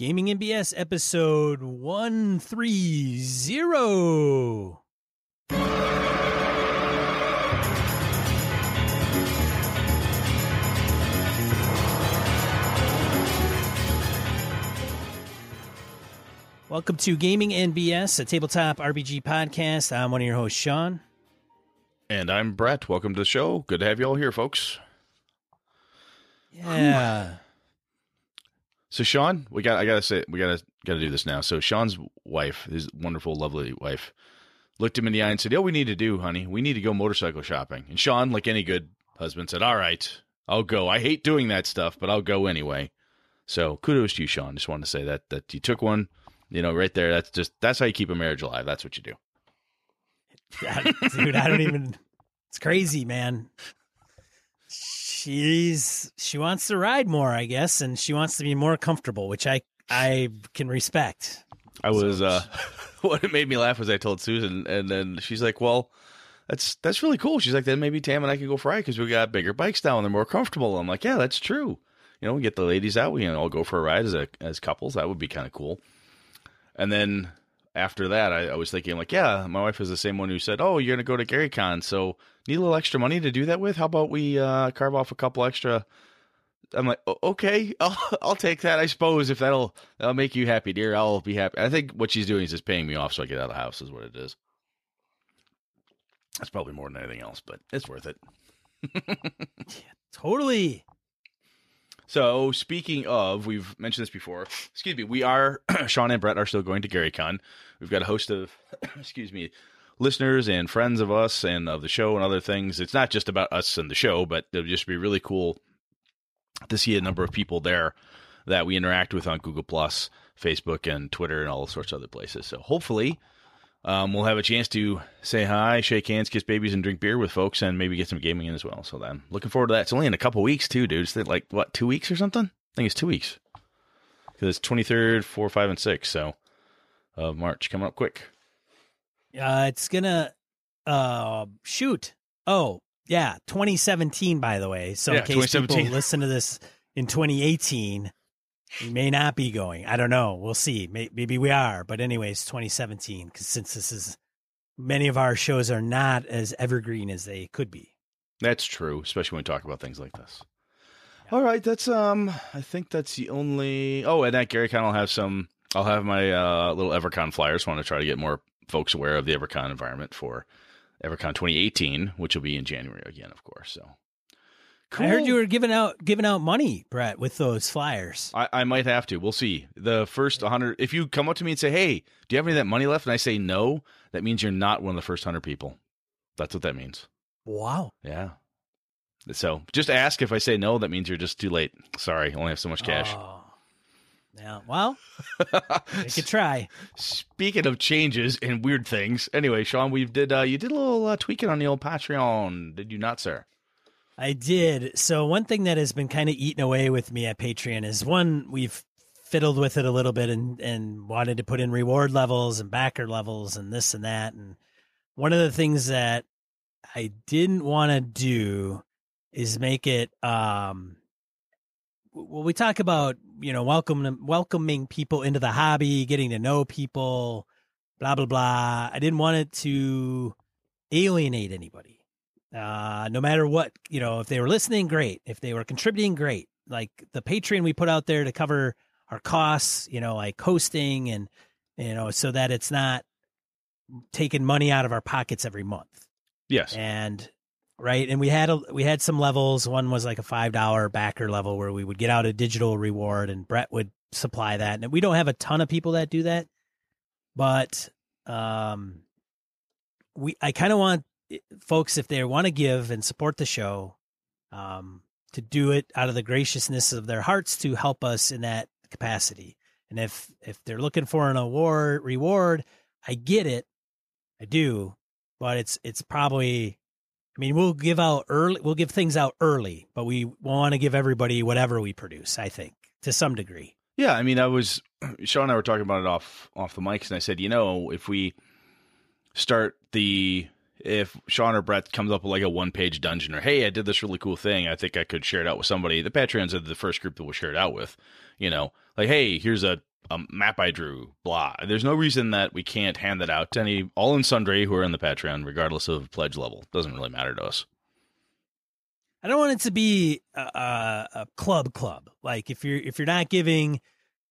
Gaming & BS episode 130. Welcome to Gaming & BS, a tabletop RPG podcast. I'm one of your hosts, Sean. And I'm Brett. Welcome to the show. Good to have you all here, folks. Yeah. So Sean, we got I gotta say we gotta gotta do this now. So Sean's wife, his wonderful, lovely wife, looked him in the eye and said, "Yo, we need to do, honey. We need to go motorcycle shopping." And Sean, like any good husband, said, "All right, I'll go. I hate doing that stuff, but I'll go anyway." So kudos to you, Sean. Just wanted to say that that you took one, you know, right there. That's just that's how you keep a marriage alive. That's what you do. Dude, I don't even it's crazy, man. She's she wants to ride more, I guess, and she wants to be more comfortable, which I I can respect. I was uh what made me laugh was I told Susan and then she's like, "Well, that's that's really cool." She's like, "Then maybe Tam and I can go for a ride because we got bigger bikes now and they're more comfortable." I'm like, "Yeah, that's true." You know, we get the ladies out, we can all go for a ride as a as couples. That would be kind of cool. And then after that, I, I, was thinking like, yeah, my wife is the same one who said, "Oh, you're gonna go to GaryCon, so need a little extra money to do that with. How about we uh, carve off a couple extra?" I'm like, okay, I'll, I'll take that. I suppose if that'll that'll make you happy, dear, I'll be happy. I think what she's doing is just paying me off so I get out of the house. Is what it is. That's probably more than anything else, but it's worth it. yeah, totally. So speaking of, we've mentioned this before. Excuse me. We are Sean and Brett are still going to GaryCon. We've got a host of, excuse me, listeners and friends of us and of the show and other things. It's not just about us and the show, but it'll just be really cool to see a number of people there that we interact with on Google Plus, Facebook, and Twitter, and all sorts of other places. So hopefully, um, we'll have a chance to say hi, shake hands, kiss babies, and drink beer with folks, and maybe get some gaming in as well. So then, looking forward to that. It's only in a couple weeks too, dude. It's like what two weeks or something? I think it's two weeks because it's twenty third, four, five, and six. So of March coming up quick. Uh, it's gonna uh shoot. Oh yeah, 2017. By the way, so yeah, in case people listen to this in 2018. We may not be going. I don't know. We'll see. Maybe we are. But anyways, 2017. Because since this is many of our shows are not as evergreen as they could be. That's true, especially when we talk about things like this. Yeah. All right, that's um. I think that's the only. Oh, and at GaryCon, I'll have some. I'll have my uh, little EverCon flyers. Want to try to get more folks aware of the EverCon environment for EverCon 2018, which will be in January again, of course. So Cool. I heard you were giving out giving out money, Brett, with those flyers. I, I might have to. We'll see. The first hundred. If you come up to me and say, "Hey, do you have any of that money left?" and I say no, that means you're not one of the first hundred people. That's what that means. Wow. Yeah. So just ask. If I say no, that means you're just too late. Sorry, I only have so much cash. Oh. Yeah. Well, you could try. Speaking of changes and weird things, anyway, Sean, we did. Uh, you did a little uh, tweaking on the old Patreon, did you not, sir? I did. So one thing that has been kind of eating away with me at Patreon is one we've fiddled with it a little bit and and wanted to put in reward levels and backer levels and this and that and one of the things that I didn't want to do is make it um well we talk about you know welcome welcoming people into the hobby getting to know people blah blah blah I didn't want it to alienate anybody uh, no matter what, you know, if they were listening, great. If they were contributing, great. Like the Patreon we put out there to cover our costs, you know, like hosting and, you know, so that it's not taking money out of our pockets every month. Yes. And, right. And we had, a, we had some levels. One was like a $5 backer level where we would get out a digital reward and Brett would supply that. And we don't have a ton of people that do that, but, um, we, I kind of want folks, if they want to give and support the show, um, to do it out of the graciousness of their hearts to help us in that capacity. And if if they're looking for an award reward, I get it, I do, but it's it's probably. I mean, we'll give out early. We'll give things out early, but we want to give everybody whatever we produce. I think to some degree. Yeah, I mean, I was Sean and I were talking about it off off the mics, and I said, you know, if we start the if Sean or Brett comes up with like a one page dungeon or hey, I did this really cool thing, I think I could share it out with somebody. The Patreons are the first group that we'll share it out with. You know, like hey, here's a um, map I drew, blah. There's no reason that we can't hand that out to any all in sundry who are in the Patreon, regardless of pledge level. Doesn't really matter to us. I don't want it to be a, a, a club club. Like if you're if you're not giving,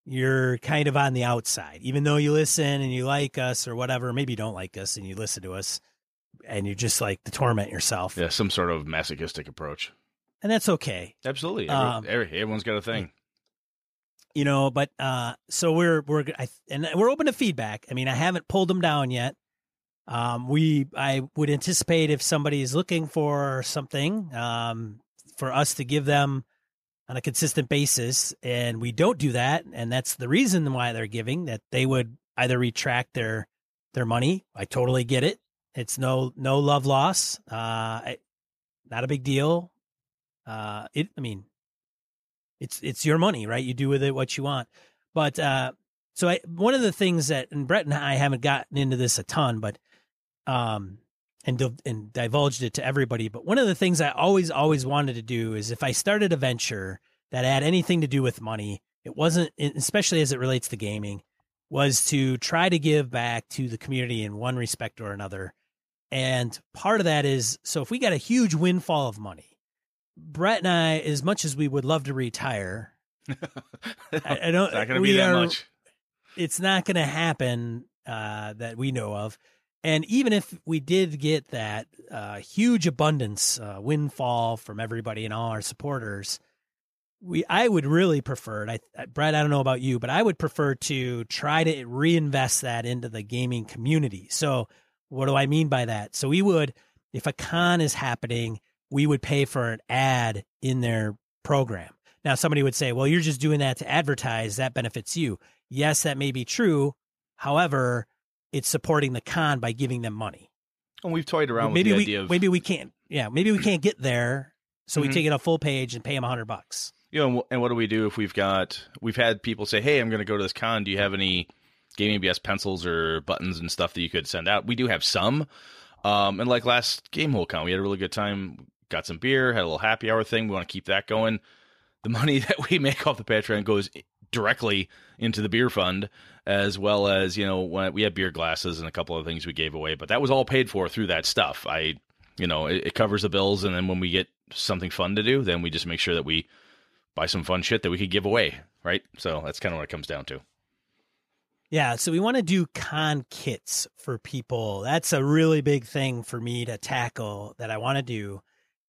you're kind of on the outside. Even though you listen and you like us or whatever, maybe you don't like us and you listen to us, and you just like to torment yourself. Yeah, some sort of masochistic approach, and that's okay. Absolutely, Every, um, every, everyone's got a thing. You know but uh so we're we're I, and we're open to feedback. I mean i haven't pulled them down yet. Um we i would anticipate if somebody is looking for something um for us to give them on a consistent basis and we don't do that and that's the reason why they're giving that they would either retract their their money. I totally get it it's no no love loss uh not a big deal uh it i mean it's it's your money, right? You do with it what you want. But uh, so I, one of the things that and Brett and I haven't gotten into this a ton, but um, and and divulged it to everybody. But one of the things I always always wanted to do is if I started a venture that had anything to do with money, it wasn't especially as it relates to gaming, was to try to give back to the community in one respect or another. And part of that is so if we got a huge windfall of money, Brett and I, as much as we would love to retire, I, I, don't. It's not going to be that are, much. It's not going to happen uh, that we know of. And even if we did get that uh, huge abundance uh, windfall from everybody and all our supporters, we I would really prefer. I, Brett, I don't know about you, but I would prefer to try to reinvest that into the gaming community. So, what do I mean by that? So we would, if a con is happening we would pay for an ad in their program. Now, somebody would say, well, you're just doing that to advertise. That benefits you. Yes, that may be true. However, it's supporting the con by giving them money. And we've toyed around maybe we, of... maybe we can't. Yeah, maybe we can't get there. So mm-hmm. we take it a full page and pay them a hundred bucks. You know, and what do we do if we've got we've had people say, "Hey, I'm going to go to this con. Do you have any gaming ABS pencils or buttons and stuff that you could send out?" We do have some. Um, and like last Gamehole Con, we had a really good time got some beer, had a little happy hour thing. We want to keep that going. The money that we make off the Patreon goes directly into the beer fund, as well as you know when we had beer glasses and a couple of things we gave away. But that was all paid for through that stuff. I, you know, it, it covers the bills, and then when we get something fun to do, then we just make sure that we buy some fun shit that we could give away, right? So that's kind of what it comes down to. Yeah, so we want to do con kits for people. That's a really big thing for me to tackle that I want to do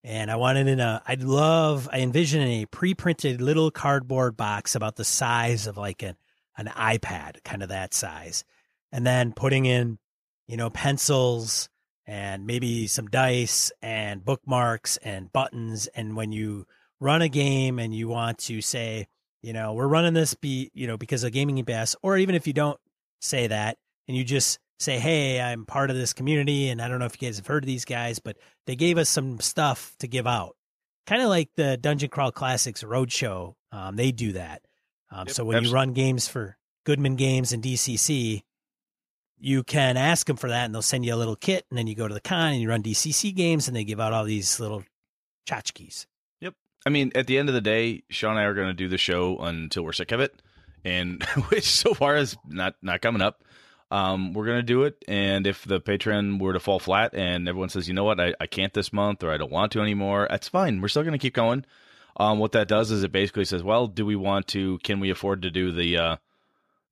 and I wanted in a I'd love I envision a pre-printed little cardboard box about the size of like an an iPad, kind of that size. And then putting in, you know, pencils and maybe some dice and bookmarks and buttons and when you run a game and you want to say, you know, we're running this be, you know, because of gaming BS or even if you don't say that and you just say, hey, I'm part of this community, and I don't know if you guys have heard of these guys, but they gave us some stuff to give out, kind of like the Dungeon Crawl Classics Roadshow. Um, they do that. Um, yep, so when absolutely. you run games for Goodman Games and DCC, you can ask them for that, and they'll send you a little kit, and then you go to the con and you run DCC games, and they give out all these little tchotchkes. I mean, at the end of the day, Sean and I are going to do the show until we're sick of it, and which so far is not not coming up um, we're gonna do it. And if the Patreon were to fall flat and everyone says, you know what, I, I can't this month or I don't want to anymore, that's fine. We're still gonna keep going. Um, what that does is it basically says, well, do we want to? Can we afford to do the uh,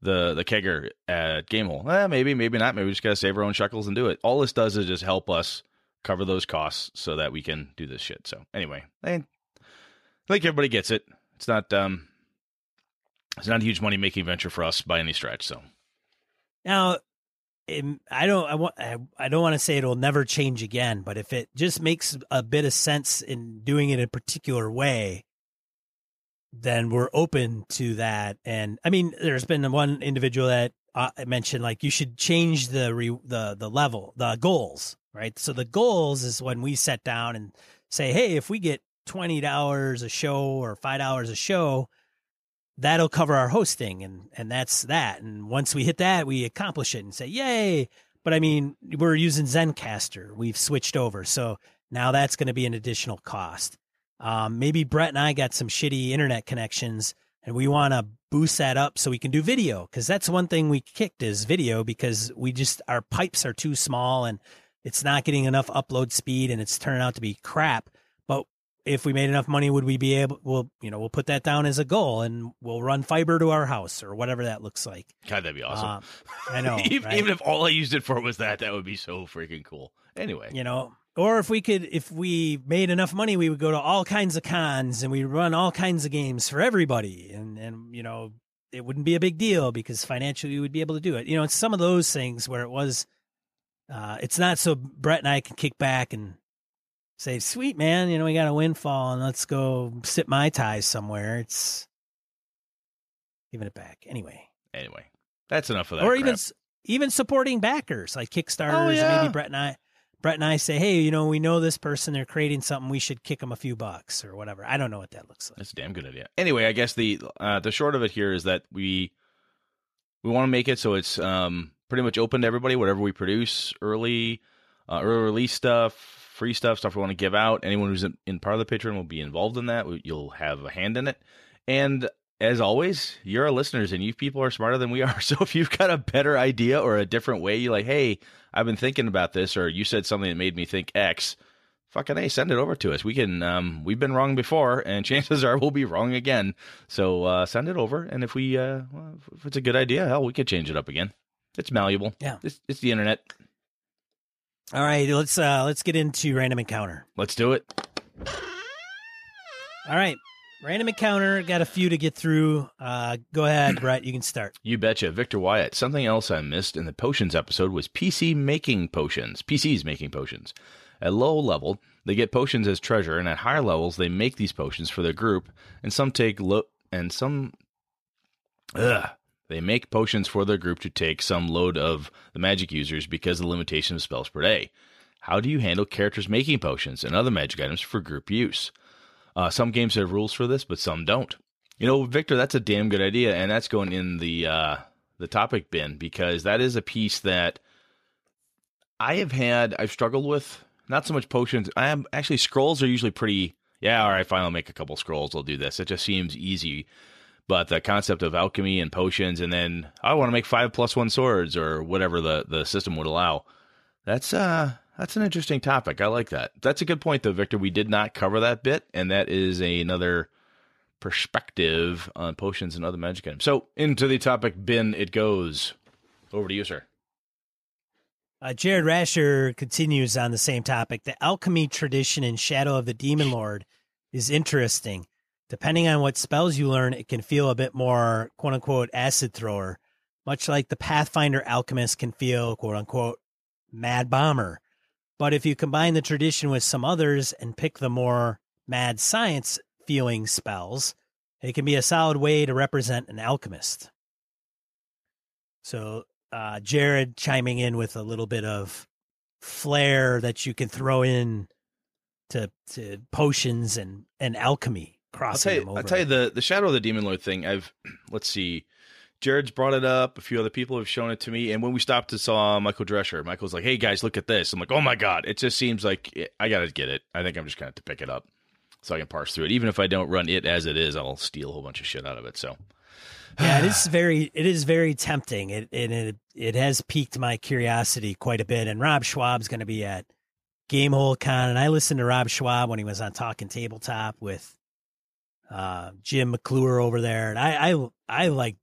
the the kegger at Gamehole? Eh, maybe, maybe not. Maybe we just gotta save our own shekels and do it. All this does is just help us cover those costs so that we can do this shit. So anyway, I, think everybody gets it. It's not um, it's not a huge money making venture for us by any stretch. So now, I don't I want I don't want to say it'll never change again, but if it just makes a bit of sense in doing it a particular way, then we're open to that. And I mean, there's been one individual that uh, I mentioned like you should change the re, the the level, the goals, right? So the goals is when we set down and say, hey, if we get twenty dollars a show or five dollars a show, that'll cover our hosting and and that's that. And once we hit that we accomplish it and say yay! But i mean we're using Zencastr. we've switched over. So now that's going to be an additional cost. Um, maybe brett and i got some shitty internet connections and we want to boost that up so we can do video because that's one thing we kicked is video because we just our pipes are too small and it's not getting enough upload speed and it's turning out to be crap if we made enough money would we be able we'll you know we'll put that down as a goal and we'll run fiber to our house or whatever that looks like God, that'd be awesome. Um, i know even, right? even if all I used it for was that, that would be so freaking cool. Anyway, you know or if we could if we made enough money we would go to all kinds of cons and we run all kinds of games for everybody and and you know it wouldn't be a big deal because financially we would be able to do it you know it's some of those things where it was uh it's not so brett and i can kick back and say sweet man you know we got a windfall and let's go sit my ties somewhere it's giving it back anyway anyway, that's enough of that. or crap. even even supporting backers like Kickstarters. Oh, yeah. Maybe Brett and I, Brett and I say, hey, you know, we know this person. They're creating something. We should kick them a few bucks or whatever. I don't know what that looks like. That's a damn good idea. Anyway, I guess the uh, the short of it here is that we we want to make it so it's um, pretty much open to everybody. Whatever we produce, early uh, early release stuff, free stuff, stuff we want to give out. Anyone who's in, in part of the Patreon will be involved in that. You'll have a hand in it. And as always, you're our listeners, and you people are smarter than we are. So if you've got a better idea or a different way, you're like, hey, I've been thinking about this, or you said something that made me think X fucking a send it over to us we can um we've been wrong before and chances are we'll be wrong again so uh send it over and if we uh well, if it's a good idea hell we could change it up again it's malleable Yeah. it's, it's the internet All right, let's uh let's get into random encounter. let's do it All right, random encounter. Got a few to get through. Uh, go ahead, Brett. You can start. you betcha victor wyatt something else i missed in the potions episode was pc making potions pcs making potions at low level they get potions as treasure and at higher levels they make these potions for their group and some take low and some Ugh. They make potions for their group to take some load of the magic users because of the limitation of spells per day. How do you handle characters making potions and other magic items for group use? Uh, some games have rules for this, but some don't. You know, Victor, that's a damn good idea, and that's going in the uh, the topic bin because that is a piece that I have had. I've struggled with not so much potions. I am actually scrolls are usually pretty. Yeah, all right, fine. I'll make a couple scrolls. I'll do this. It just seems easy but the concept of alchemy and potions and then I want to make five plus one swords or whatever the, the system would allow. That's uh that's an interesting topic. I like that. That's a good point though, Victor. We did not cover that bit, and that is a, another perspective on potions and other magic items. So into the topic bin it goes. Over to you, sir. Uh, Jared Rasher continues on the same topic. The alchemy tradition in Shadow of the Demon Lord is interesting. Depending on what spells you learn, it can feel a bit more quote unquote acid thrower, much like the Pathfinder alchemist can feel quote unquote mad bomber. But if you combine the tradition with some others and pick the more mad science feeling spells, it can be a solid way to represent an alchemist. So uh, Jared chiming in with a little bit of flair that you can throw in to to potions and and alchemy I'll tell you. I'll tell you the the Shadow of the Demon Lord thing. I've let's see, Jared's brought it up. A few other people have shown it to me. And when we stopped and saw Michael Drescher, Michael's like, "Hey guys, look at this." I'm like, "Oh my god!" It just seems like it, I gotta get it. I think I'm just gonna have to pick it up so I can parse through it. Even if I don't run it as it is, I'll steal a whole bunch of shit out of it. So yeah, it is very it is very tempting. It it it, it has piqued my curiosity quite a bit. And Rob Schwalb's going to be at Gamehole Con, and I listened to Rob Schwab when he was on Talking Tabletop with uh, Jim McClure over there, and I I I like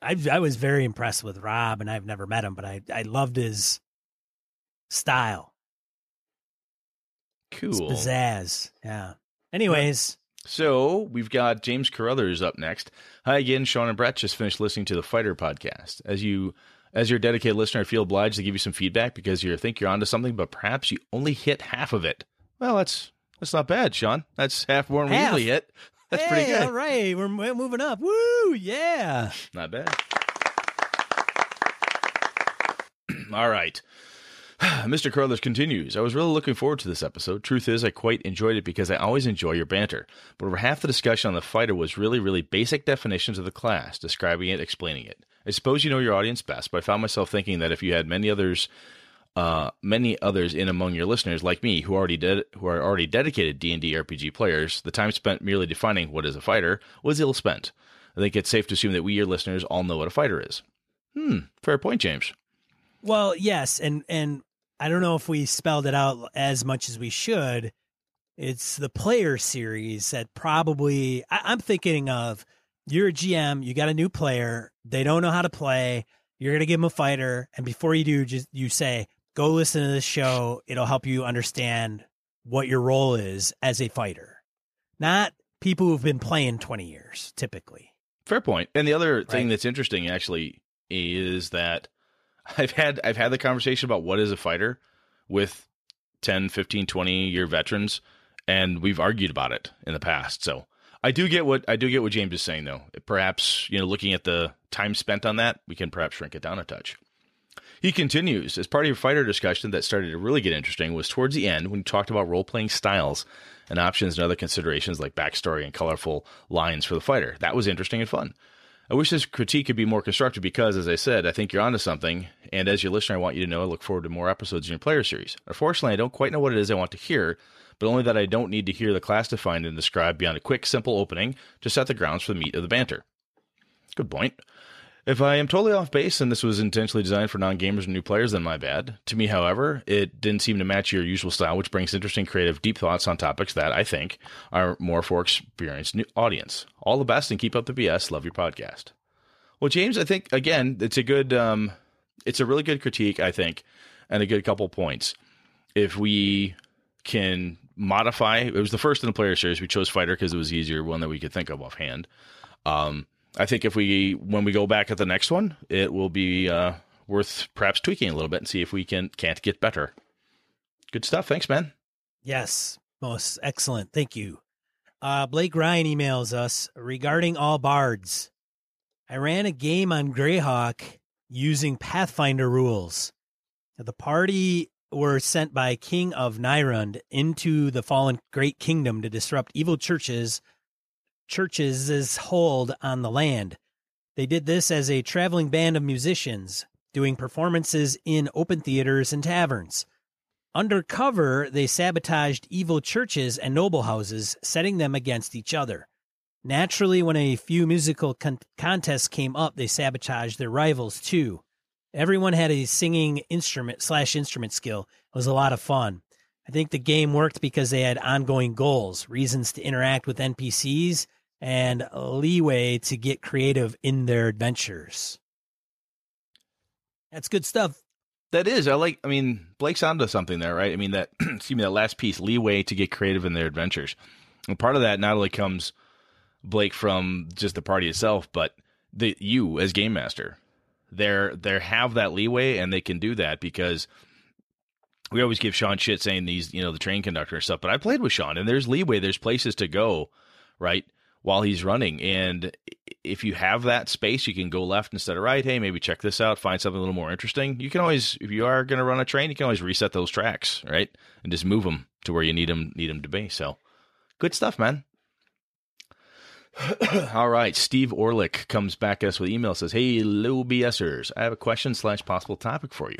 I I was very impressed with Rob, and I've never met him, but I I loved his style, his cool. pizzazz. Yeah. Anyways, So we've got James Carruthers up next. Hi again, Sean and Brett. Just finished listening to the Fighter podcast. As you, as your dedicated listener, I feel obliged to give you some feedback because you think you're onto something, but perhaps you only hit half of it. Well, that's that's not bad, Sean. That's half more than we usually hit. That's hey, pretty good. All right, we're we're moving up. Woo! Yeah. Not bad. All right. Mr. Carruthers continues. I was really looking forward to this episode. Truth is, I quite enjoyed it because I always enjoy your banter. But over half the discussion on the fighter was really, really basic definitions of the class, describing it, explaining it. I suppose you know your audience best, but I found myself thinking that if you had many others, uh, many others in among your listeners, like me, who already ded- who are already dedicated D and D RPG players, the time spent merely defining what is a fighter was ill spent. I think it's safe to assume that we, your listeners, all know what a fighter is. Hmm, fair point, James. Well, yes, and and I don't know if we spelled it out as much as we should. It's the player series that probably I, I'm thinking of. You're a GM, you got a new player, they don't know how to play. You're gonna give them a fighter, and before you do, just you say, "Go listen to this show. It'll help you understand what your role is as a fighter." Not people who've been playing 20 years, typically. Fair point. And the other thing Right. that's interesting actually is that I've had I've had the conversation about what is a fighter with 10, 15, 20 year veterans and we've argued about it in the past. So I do get what I do get what James is saying though. Perhaps, you know, looking at the time spent on that, we can perhaps shrink it down a touch. He continues, as part of your fighter discussion that started to really get interesting was towards the end when you talked about role playing styles and options and other considerations like backstory and colorful lines for the fighter. That was interesting and fun. I wish this critique could be more constructive because, as I said, I think you're onto something. And as your listener, I want you to know I look forward to more episodes in your player series. Unfortunately, I don't quite know what it is I want to hear, but only that I don't need to hear the class defined and described beyond a quick, simple opening to set the grounds for the meat of the banter. Good point. If I am totally off base and this was intentionally designed for non gamers and new players, then my bad. To me, however, it didn't seem to match your usual style, which brings interesting, creative, deep thoughts on topics that I think are more for experienced new audience. All the best and keep up the BS. Love your podcast. Well, James, I think again, it's a good, um, it's a really good critique, I think, and a good couple points. If we can modify, it was the first in the player series. We chose fighter because it was easier, one that we could think of offhand. Um, I think if we, when we go back at the next one, it will be uh, worth perhaps tweaking a little bit and see if we can can't get better. Good stuff. Thanks, man. Yes, most excellent. Thank you. Uh, Blake Ryan emails us regarding all bards. I ran a game on Greyhawk using Pathfinder rules. The party were sent by King of Nyrond into the fallen great kingdom to disrupt evil churches churches' hold on the land. They did this as a traveling band of musicians, doing performances in open theaters and taverns. Undercover, they sabotaged evil churches and noble houses, setting them against each other. Naturally, when a few musical con- contests came up, they sabotaged their rivals too. Everyone had a singing instrument slash instrument skill. It was a lot of fun. I think the game worked because they had ongoing goals, reasons to interact with NPCs, and leeway to get creative in their adventures. That's good stuff. That is, I like. I mean, Blake's onto something there, right? I mean, that excuse me, that last piece, leeway to get creative in their adventures. And part of that not only comes Blake from just the party itself, but the you as game master. They're they have that leeway and they can do that because we always give Sean shit saying these, you know, the train conductor and stuff. But I played with Sean and there's leeway, there's places to go, right? While he's running. And if you have that space, you can go left instead of right. Hey, maybe check this out, find something a little more interesting. You can always, if you are going to run a train, you can always reset those tracks, right? And just move them to where you need them, need them to be. So good stuff, man. All right, Steve Orlick comes back at us with email says, "Hey, hello BSers, I have a question slash possible topic for you.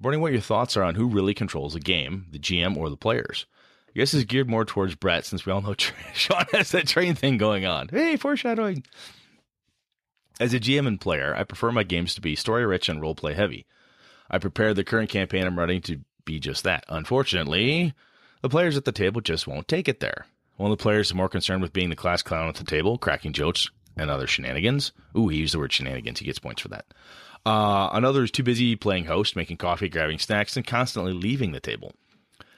Wondering what your thoughts are on who really controls a game, the GM or the players. I guess is geared more towards Brett since we all know Sean has that train thing going on. Hey, foreshadowing. As a GM and player, I prefer my games to be story rich and roleplay heavy. I prepared the current campaign I'm running to be just that. Unfortunately, the players at the table just won't take it there. One of the players is more concerned with being the class clown at the table, cracking jokes and other shenanigans. Ooh, he used the word shenanigans. He gets points for that. Uh, another is too busy playing host, making coffee, grabbing snacks, and constantly leaving the table.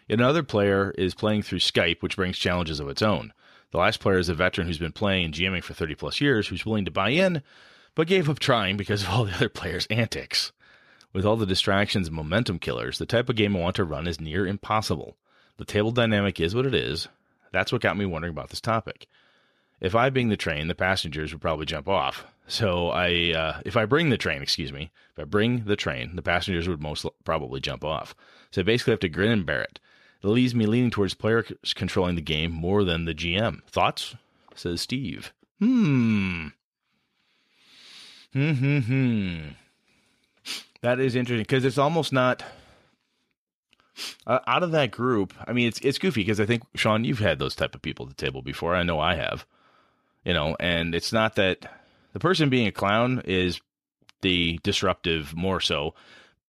Yet another player is playing through Skype, which brings challenges of its own. The last player is a veteran who's been playing and GMing for 30 plus years, who's willing to buy in, but gave up trying because of all the other players' antics. With all the distractions and momentum killers, the type of game I want to run is near impossible. The table dynamic is what it is. That's what got me wondering about this topic. If I being the train, the passengers would probably jump off. So I, uh, if I bring the train, excuse me, if I bring the train, the passengers would most probably jump off. So I basically have to grin and bear it. It leaves me leaning towards players controlling the game more than the GM. Thoughts? Says Steve. Hmm. Hmm. Hmm. Hmm. That is interesting because it's almost not uh, out of that group. I mean, it's it's goofy because I think Sean, you've had those type of people at the table before. I know I have. You know, and it's not that The person being a clown is the disruptive more so.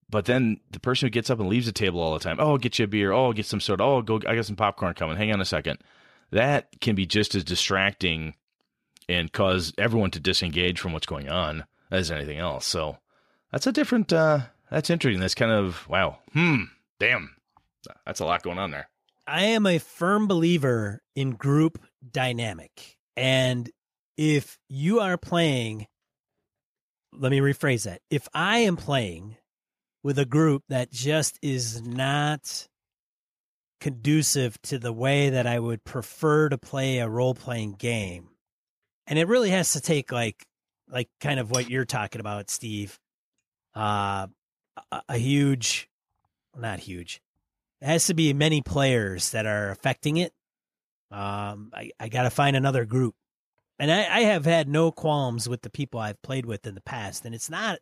But then the person who gets up and leaves the table all the time, oh, I'll get you a beer, oh, I'll get some soda, oh, go, I got some popcorn coming. Hang on a second. That can be just as distracting and cause everyone to disengage from what's going on as anything else. So that's a different. uh That's interesting. That's kind of wow. Hmm. Damn. That's a lot going on there. I am a firm believer in group dynamic. And if you are playing, let me rephrase that. If I am playing with a group that just is not conducive to the way that I would prefer to play a role playing game, and it really has to take like like kind of what you're talking about, Steve. Uh, a, a huge, not huge. It has to be many players that are affecting it. Um, I, I got to find another group, and I, I have had no qualms with the people I've played with in the past, and it's not,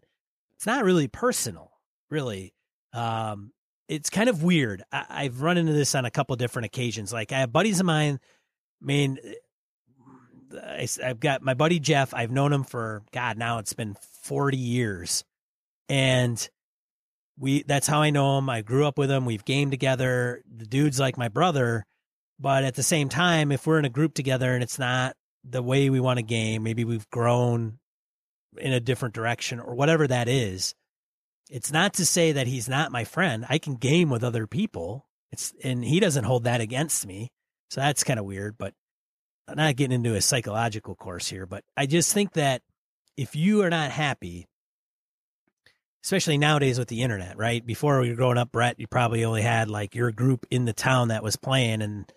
it's not really personal, really. Um, it's kind of weird. I, I've run into this on a couple different occasions. Like I have buddies of mine. I mean, I, I've got my buddy Jeff. I've known him for God now it's been forty years, and we that's how I know him. I grew up with him. We've gamed together. The dude's like my brother, but at the same time, if we're in a group together and it's not the way we want to game, maybe we've grown in a different direction or whatever that is. It's not to say that he's not my friend. I can game with other people. It's and he doesn't hold that against me. So that's kind of weird, but I'm not getting into a psychological course here, but I just think that if you are not happy, especially nowadays with the internet, right? Before we were growing up, Brett, you probably only had like your group in the town that was playing, and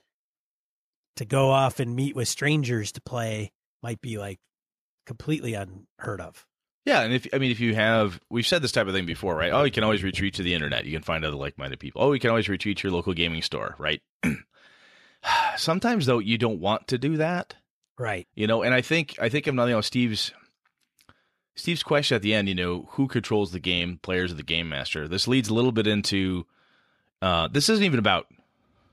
to go off and meet with strangers to play might be like completely unheard of. Yeah, and if I mean if you have we've said this type of thing before, right? Oh, you can always retreat to the internet. You can find other like-minded people. Oh, you can always retreat to your local gaming store, right? Sometimes though you don't want to do that. Right. You know, and I think I think I'm not you know Steve's Steve's question at the end, you know, who controls the game, players of the game master. This leads a little bit into uh this isn't even about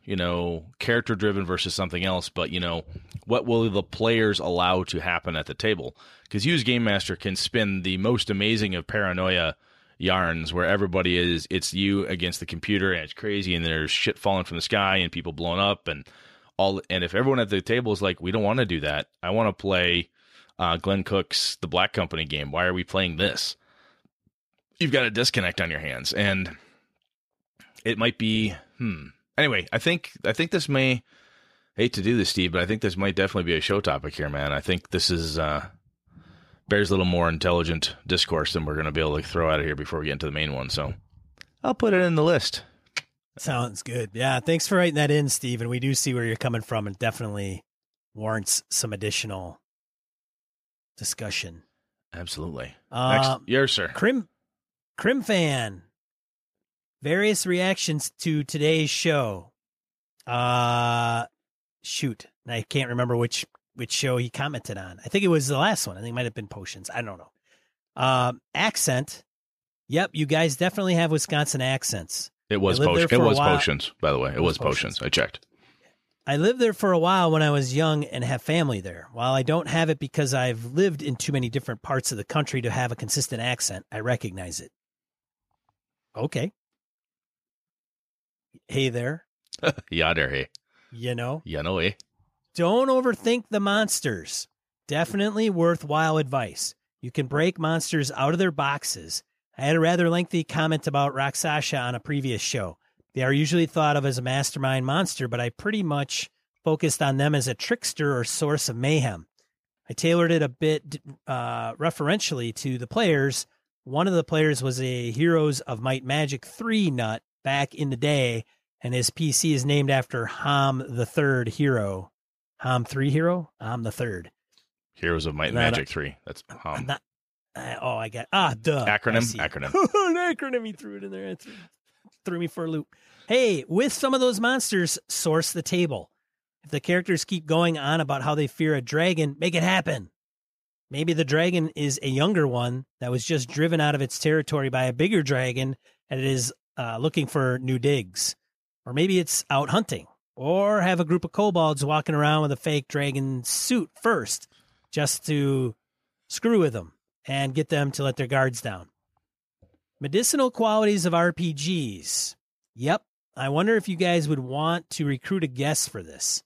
you know, character driven versus something else, but you know, what will the players allow to happen at the table? Because you as game master can spin the most amazing of paranoia yarns where everybody is it's you against the computer and it's crazy and there's shit falling from the sky and people blowing up and all and if everyone at the table is like we don't want to do that. I want to play uh, glen cook's the black company game. Why are we playing this? You've got a disconnect on your hands and it might be hmm anyway, I think I think this may hate to do this, Steve, but I think this might definitely be a show topic here, man. I think this is uh, bears a little more intelligent discourse than we're going to be able to throw out of here before we get into the main one. So I'll put it in the list. Sounds good. Yeah, thanks for writing that in, Steve. And we do see where you're coming from, and definitely warrants some additional discussion. Absolutely. Uh, Next, yes, sir. Crim, Crim fan various reactions to today's show. Uh shoot, I can't remember which which show he commented on. I think it was the last one. I think it might have been Potions. I don't know. Um, accent. Yep, you guys definitely have Wisconsin accents. It was potion. It was potions, by the way. It, it was, was potions. potions. I checked. I lived there for a while when I was young and have family there. While I don't have it because I've lived in too many different parts of the country to have a consistent accent, I recognize it. Okay hey there. yeah, there, hey. You know? You know, eh? Don't overthink the monsters. Definitely worthwhile advice. You can break monsters out of their boxes. I had a rather lengthy comment about Rakshasa on a previous show. They are usually thought of as a mastermind monster, but I pretty much focused on them as a trickster or source of mayhem. I tailored it a bit uh, referentially to the players. One of the players was a Heroes of Might Magic 3 nut back in the day, and his PC is named after Ham the Third hero. Ham three hero. Ham the Third. Heroes of Might and Magic three. That's Ham. Not, uh, oh, I got ah duh acronym acronym an acronym. He threw it in there. It threw me for a loop. Hey, with some of those monsters, source the table. If the characters keep going on about how they fear a dragon, make it happen. Maybe the dragon is a younger one that was just driven out of its territory by a bigger dragon, and it is uh, looking for new digs. Or maybe it's out hunting. Or have a group of kobolds walking around with a fake dragon suit first, just to screw with them and get them to let their guards down. Medicinal qualities of RPGs. Yep, I wonder if you guys would want to recruit a guest for this.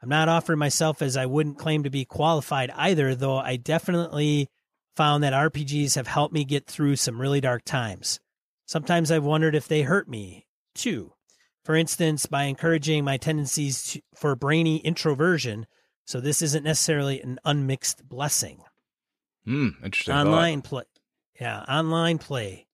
I'm not offering myself as I wouldn't claim to be qualified either, though I definitely found that RPGs have helped me get through some really dark times. Sometimes I've wondered if they hurt me, too. For instance, by encouraging my tendencies to, for brainy introversion, so this isn't necessarily an unmixed blessing. Hmm, interesting. Online play. Yeah, online play.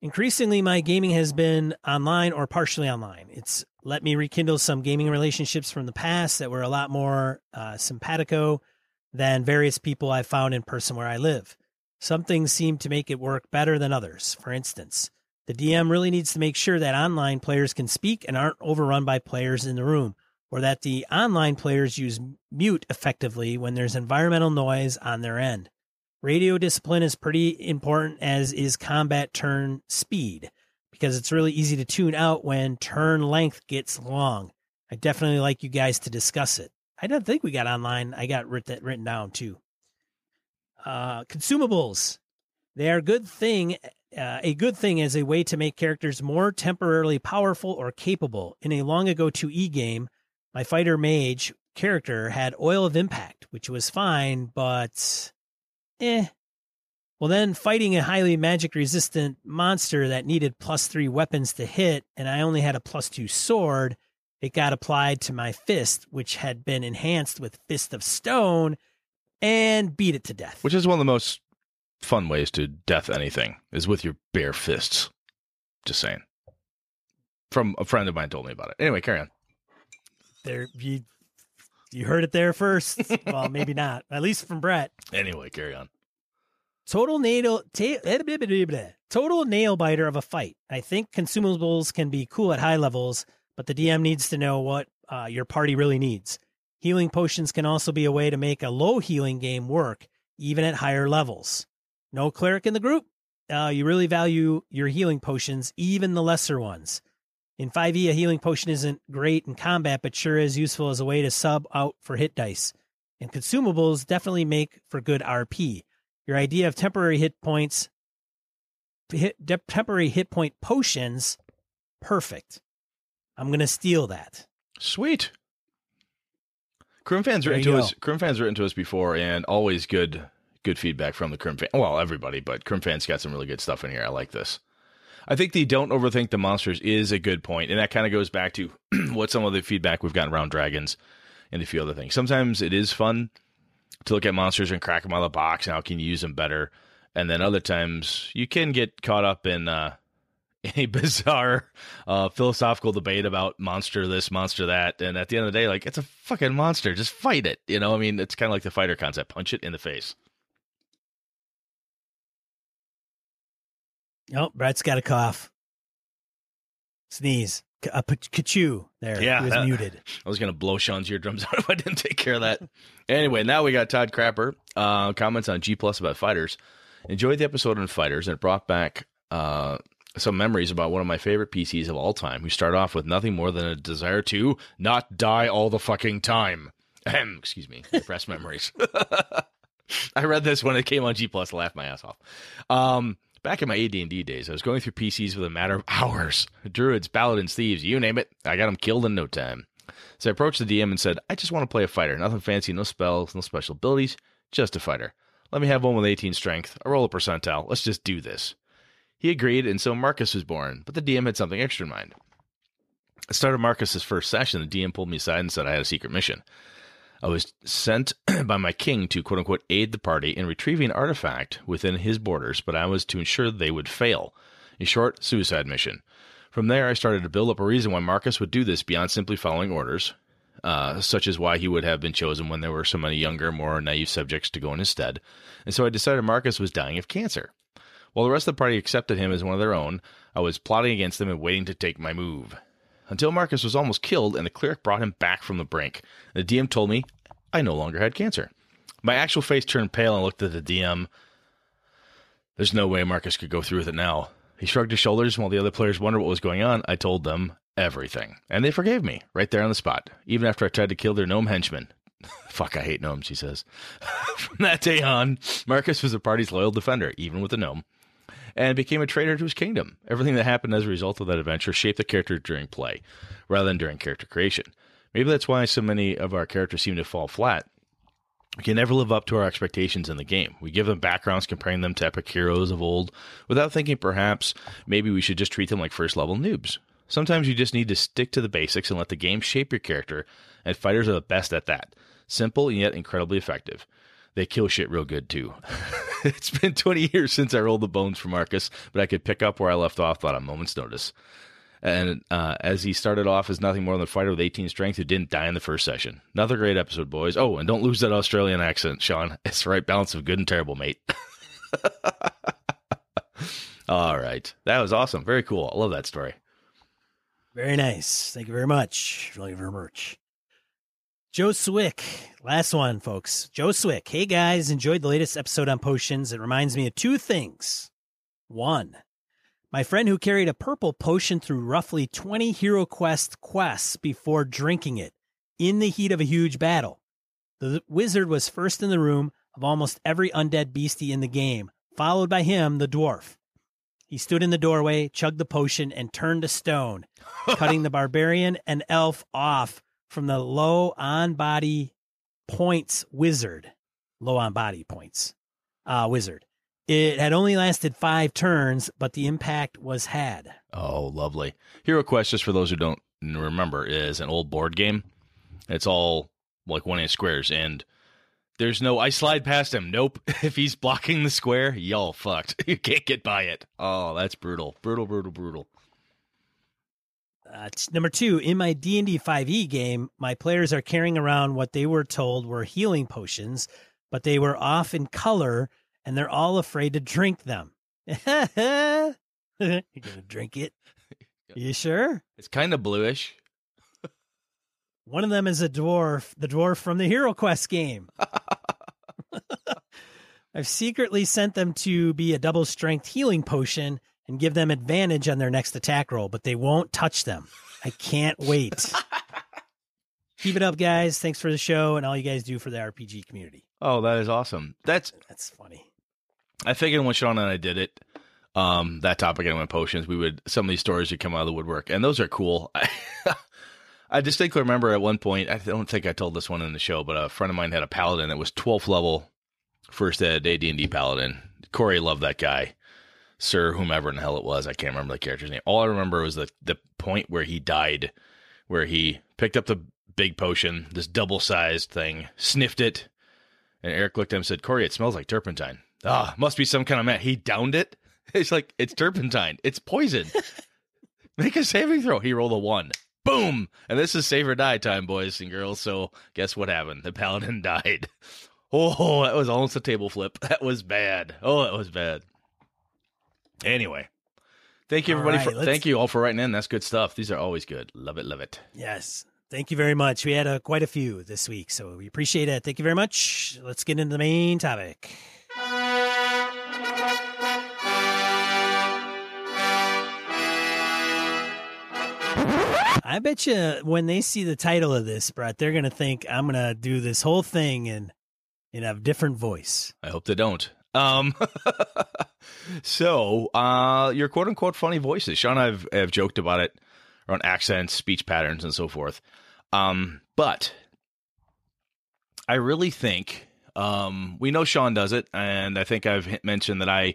Increasingly, my gaming has been online or partially online. It's let me rekindle some gaming relationships from the past that were a lot more uh, simpatico than various people I've found in person where I live. Some things seem to make it work better than others. For instance, the DM really needs to make sure that online players can speak and aren't overrun by players in the room, or that the online players use mute effectively when there's environmental noise on their end. Radio discipline is pretty important, as is combat turn speed, because it's really easy to tune out when turn length gets long. I definitely like you guys to discuss it. I don't think we got online. I got written, written down too. Uh, consumables. They are a good thing, uh, a good thing as a way to make characters more temporarily powerful or capable. In a long ago 2E game, my fighter mage character had oil of impact, which was fine, but eh. Well, then fighting a highly magic resistant monster that needed plus three weapons to hit, and I only had a plus two sword, it got applied to my fist, which had been enhanced with Fist of Stone, and beat it to death. Which is one of the most fun ways to death anything, is with your bare fists. Just saying. From a friend of mine told me about it. Anyway, carry on. There, you, you heard it there first. well, maybe not. At least from Brett. Anyway, carry on. Total nail, ta- total nail biter of a fight. I think consumables can be cool at high levels, but the DM needs to know what uh, your party really needs. Healing potions can also be a way to make a low healing game work, even at higher levels. No cleric in the group? Uh, you really value your healing potions, even the lesser ones. In 5e, a healing potion isn't great in combat, but sure is useful as a way to sub out for hit dice. And consumables definitely make for good RP. Your idea of temporary hit points, hit, temporary hit point potions, perfect. I'm going to steal that. Sweet. Crim fans written to us. Crim fans written to us before, and always good good feedback from the Crim fan. Well, everybody, but Crim fans got some really good stuff in here. I like this. I think the don't overthink the monsters is a good point, and that kind of goes back to what some of the feedback we've gotten around dragons and a few other things. Sometimes it is fun to look at monsters and crack them out of the box and how can you use them better, and then other times you can get caught up in uh, a bizarre uh, philosophical debate about monster this, monster that, and at the end of the day, like it's a fucking monster, just fight it. You know, I mean, it's kind of like the fighter concept: punch it in the face. Oh, Brett's got a cough. Sneeze. A kachu there. Yeah. He was that, muted. I was going to blow Sean's eardrums out if I didn't take care of that. anyway, now we got Todd Crapper. Uh, comments on G Plus about fighters. Enjoyed the episode on fighters and it brought back uh, some memories about one of my favorite PCs of all time who start off with nothing more than a desire to not die all the fucking time. Ahem, excuse me, repressed memories. I read this when it came on G Plus, laughed my ass off. Um, Back in my AD&D days, I was going through PCs with a matter of hours. Druids, paladins, thieves, you name it. I got them killed in no time. So I approached the DM and said, I just want to play a fighter. Nothing fancy, no spells, no special abilities, just a fighter. Let me have one with 18 strength. I roll a percentile. Let's just do this. He agreed, and so Marcus was born, but the DM had something extra in mind. At the start of Marcus's first session, the DM pulled me aside and said I had a secret mission. I was sent by my king to quote unquote aid the party in retrieving an artifact within his borders, but I was to ensure they would fail. A short suicide mission. From there, I started to build up a reason why Marcus would do this beyond simply following orders, uh, such as why he would have been chosen when there were so many younger, more naive subjects to go in his stead. And so I decided Marcus was dying of cancer. While the rest of the party accepted him as one of their own, I was plotting against them and waiting to take my move until Marcus was almost killed and the cleric brought him back from the brink. The DM told me I no longer had cancer. My actual face turned pale and looked at the DM. There's no way Marcus could go through with it now. He shrugged his shoulders while the other players wondered what was going on. I told them everything, and they forgave me right there on the spot, even after I tried to kill their gnome henchman. Fuck, I hate gnomes, he says. From that day on, Marcus was the party's loyal defender, even with the gnome, and became a traitor to his kingdom. Everything that happened as a result of that adventure shaped the character during play, rather than during character creation. Maybe that's why so many of our characters seem to fall flat. We can never live up to our expectations in the game. We give them backgrounds comparing them to epic heroes of old without thinking perhaps maybe we should just treat them like first level noobs. Sometimes you just need to stick to the basics and let the game shape your character, and fighters are the best at that. Simple and yet incredibly effective. They kill shit real good too. it's been 20 years since I rolled the bones for Marcus, but I could pick up where I left off without a moment's notice. And uh, as he started off as nothing more than a fighter with 18 strength who didn't die in the first session. Another great episode, boys. Oh, and don't lose that Australian accent, Sean. It's the right balance of good and terrible, mate. All right. That was awesome. Very cool. I love that story. Very nice. Thank you very much. Thank you very much. Joe Swick, last one, folks. Joe Swick. Hey guys, enjoyed the latest episode on potions. It reminds me of two things. One, my friend who carried a purple potion through roughly 20 Hero Quest quests before drinking it in the heat of a huge battle. The wizard was first in the room of almost every undead beastie in the game, followed by him, the dwarf. He stood in the doorway, chugged the potion, and turned to stone, cutting the barbarian and elf off from the low on body points wizard. Low on body points. Uh, wizard. It had only lasted five turns, but the impact was had. Oh, lovely. Hero Quest, just for those who don't remember, is an old board game. It's all like one inch squares, and there's no I slide past him. Nope. If he's blocking the square, y'all fucked. You can't get by it. Oh, that's brutal. Brutal, brutal, brutal. Uh, number two, in my D&D 5e game, my players are carrying around what they were told were healing potions, but they were off in color and they're all afraid to drink them. You're to drink it? You sure? It's kind of bluish. One of them is a dwarf, the dwarf from the Hero Quest game. I've secretly sent them to be a double strength healing potion and give them advantage on their next attack roll, but they won't touch them. I can't wait. Keep it up, guys. Thanks for the show and all you guys do for the RPG community. Oh, that is awesome. That's that's funny. I figured when Sean and I did it, um, that topic and went potions, we would some of these stories would come out of the woodwork, and those are cool. I, I distinctly remember at one point, I don't think I told this one in the show, but a friend of mine had a paladin that was 12th level, first ed AD&D paladin. Corey loved that guy. Sir, whomever in the hell it was. I can't remember the character's name. All I remember was the the point where he died, where he picked up the big potion, this double sized thing, sniffed it, and Eric looked at him and said, Corey, it smells like turpentine. Ah, must be some kind of man. He downed it. It's like it's turpentine. It's poison. Make a saving throw. He rolled a one. Boom. And this is save or die time, boys and girls. So guess what happened? The paladin died. Oh, that was almost a table flip. That was bad. Oh, that was bad. Anyway, thank you everybody right, for thank you all for writing in. That's good stuff. These are always good. Love it, love it. Yes. Thank you very much. We had a, quite a few this week, so we appreciate it. Thank you very much. Let's get into the main topic. I bet you when they see the title of this, Brett, they're going to think I'm going to do this whole thing in in a different voice. I hope they don't. Um, so, uh, your quote unquote funny voices. Sean I have, have joked about it around accents, speech patterns, and so forth. Um, but I really think um, we know Sean does it, and I think I've mentioned that I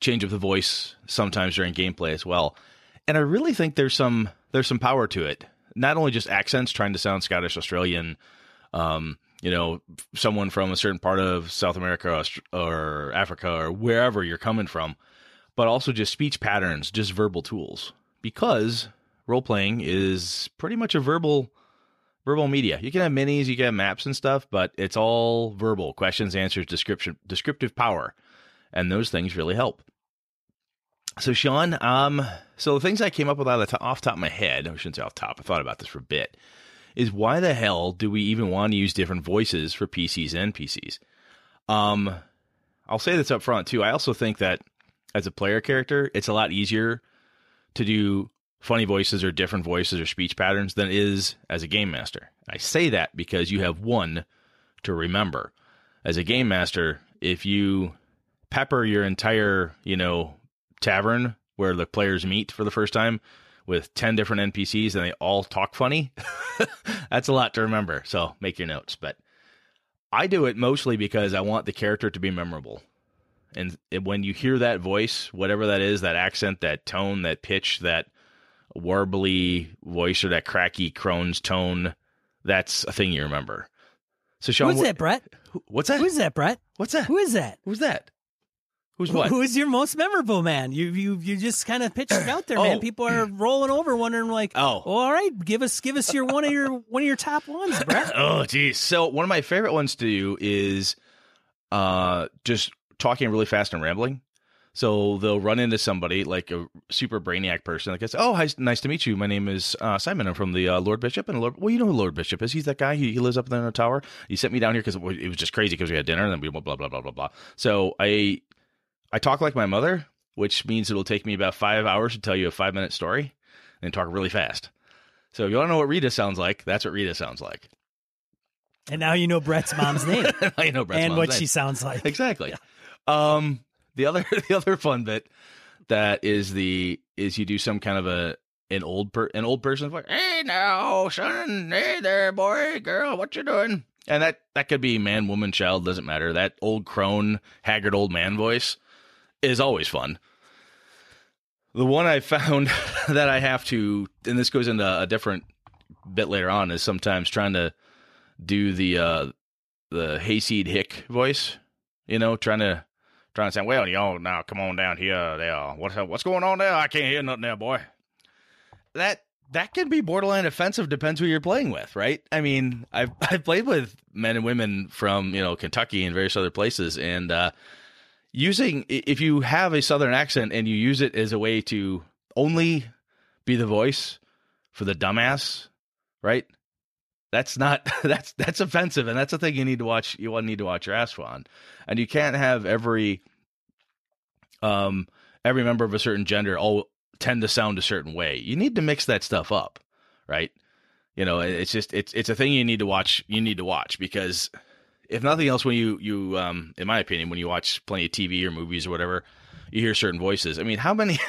change up the voice sometimes during gameplay as well. And I really think there's some there's some power to it. Not only just accents, trying to sound Scottish, Australian, um, you know, someone from a certain part of South America or, Africa or wherever you're coming from, but also just speech patterns, just verbal tools. Because role playing is pretty much a verbal verbal media. You can have minis, you can have maps and stuff, but it's all verbal questions, answers, description, descriptive power, and those things really help. So, Sean, um, so the things I came up with out of the off top of my head, I shouldn't say off top, I thought about this for a bit, is why the hell do we even want to use different voices for PCs and NPCs? Um, I'll say this up front too. I also think that as a player character, it's a lot easier to do funny voices or different voices or speech patterns than it is as a game master. I say that because you have one to remember. As a game master, if you pepper your entire, you know, tavern where the players meet for the first time with 10 different NPCs and they all talk funny, that's a lot to remember. So make your notes. But I do it mostly because I want the character to be memorable. And when you hear that voice, whatever that is, that accent, that tone, that pitch, that warbly voice or that cracky crone's tone, that's a thing you remember. So Sean, who's that, Brett? What's that? Who's that, Brett? What's that? Who is that? Who's that? Who's what? Who is your most memorable man? You you you just kind of pitched it out there, man. Oh. People are rolling over, wondering like, Oh. well, all right, give us give us your one of your one of your top ones, Brett. oh, geez. So one of my favorite ones to do is uh, just talking really fast and rambling. So they'll run into somebody like a super brainiac person that gets, oh, hi, nice to meet you. My name is uh, Simon. I'm from the uh, Lord Bishop. And Lord, well, you know who Lord Bishop is. He's that guy. He, he lives up there in the tower. He sent me down here because it was just crazy because we had dinner and then we blah, blah, blah, blah, blah, blah. So I, I talk like my mother, which means it'll take me about five hours to tell you a five minute story and talk really fast. So if you want to know what Rita sounds like, that's what Rita sounds like. And now you know Brett's mom's name I know Brett's and what name. she sounds like. exactly. Um, the other the other fun bit that is the is you do some kind of a an old per an old person voice. Hey now, son. Hey there, boy, girl. What you doing? And that that could be man, woman, child. Doesn't matter. That old crone, haggard old man voice is always fun. The one I found that I have to, and this goes into a different bit later on, is sometimes trying to do the uh the hayseed hick voice you know, trying to trying to say, "Well, y'all now come on down here. There, what's what's going on there? I can't hear nothing there, boy." That that can be borderline offensive. Depends who you're playing with, right? I mean, I've I've played with men and women from you know Kentucky and various other places, and uh, using if you have a southern accent and you use it as a way to only be the voice for the dumbass, right? That's not that's that's offensive, and that's a thing you need to watch. You need to watch your ass on, and you can't have every um every member of a certain gender all tend to sound a certain way. You need to mix that stuff up, right? You know, it's just it's it's a thing you need to watch. You need to watch because if nothing else, when you you um in my opinion, when you watch plenty of TV or movies or whatever, you hear certain voices. I mean, how many?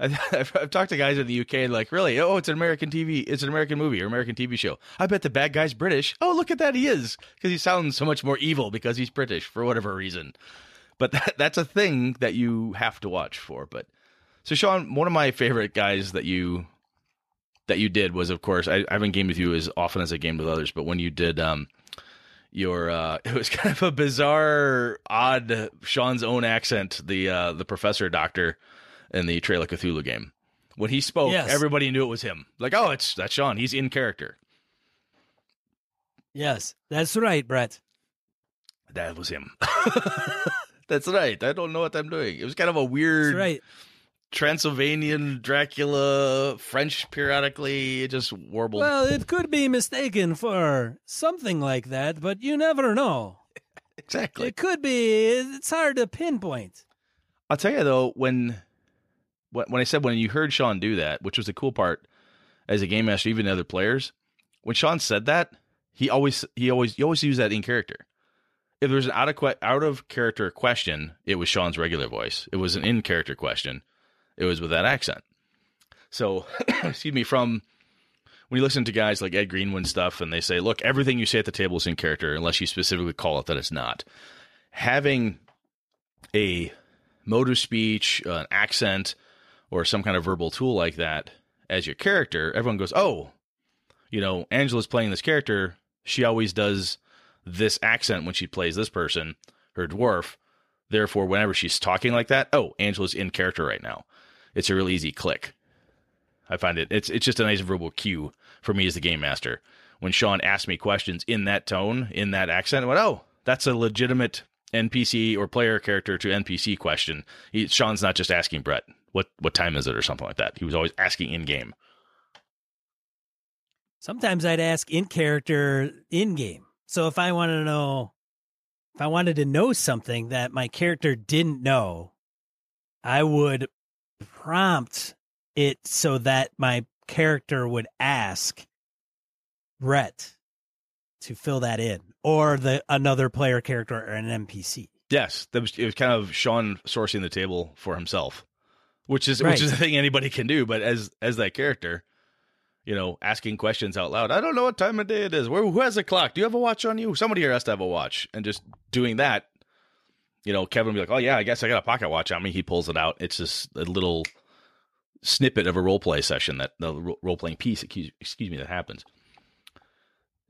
I've, I've talked to guys in the UK like, really? Oh, it's an American TV, it's an American movie or American TV show. I bet the bad guy's British. Oh, look at that, he is because he sounds so much more evil because he's British for whatever reason. But that, that's a thing that you have to watch for. But so, Sean, one of my favorite guys that you that you did was, of course, I, I haven't gamed with you as often as I gamed with others, but when you did um your uh it was kind of a bizarre, odd Sean's own accent, the uh the professor doctor in the Trail of Cthulhu game. When he spoke, Yes. everybody knew it was him. Like, oh, it's that's Sean. He's in character. Yes, that's right, Brett. That was him. that's right. I don't know what I'm doing. It was kind of a weird That's right. Transylvanian Dracula, French periodically. It just warbled. Well, it could be mistaken for something like that, but you never know. exactly. It could be. It's hard to pinpoint. I'll tell you though, when when when I said when you heard Sean do that, which was the cool part as a game master, even other players, when Sean said that, he always he always he always used that in character. If there was an out of out of character question, it was Sean's regular voice. It was an in character question. It was with that accent. So, excuse me, from when you listen to guys like Ed Greenwood stuff, and they say, "Look, everything you say at the table is in character, unless you specifically call it that it's not." Having a mode of speech, an accent, or some kind of verbal tool like that as your character, everyone goes, "Oh, you know, Angela's playing this character. She always does this accent when she plays this person, her dwarf. Therefore, whenever she's talking like that, oh, Angela's in character right now. It's a real easy click. I find it it's it's just a nice verbal cue for me as the game master. When Sean asks me questions in that tone, in that accent, I went, "Oh, that's a legitimate NPC or player character to NPC question." He, Sean's not just asking Brett, "What what time is it?" or something like that. He was always asking in game. Sometimes I'd ask in character, in game. So if I wanted to know, if I wanted to know something that my character didn't know, I would prompt it so that my character would ask Brett to fill that in. or the another player character or an NPC. Yes, that was it was kind of Sean sourcing the table for himself, which is Right. which is the thing anybody can do. But as as that character, you know, asking questions out loud. I don't know what time of day it is. Where who has a clock? Do you have a watch on you? Somebody here has to have a watch, and just doing that. You know, Kevin will be like, "Oh yeah, I guess I got a pocket watch on me." He pulls it out. It's just a little snippet of a role play session that the role playing piece. Excuse, me, that happens.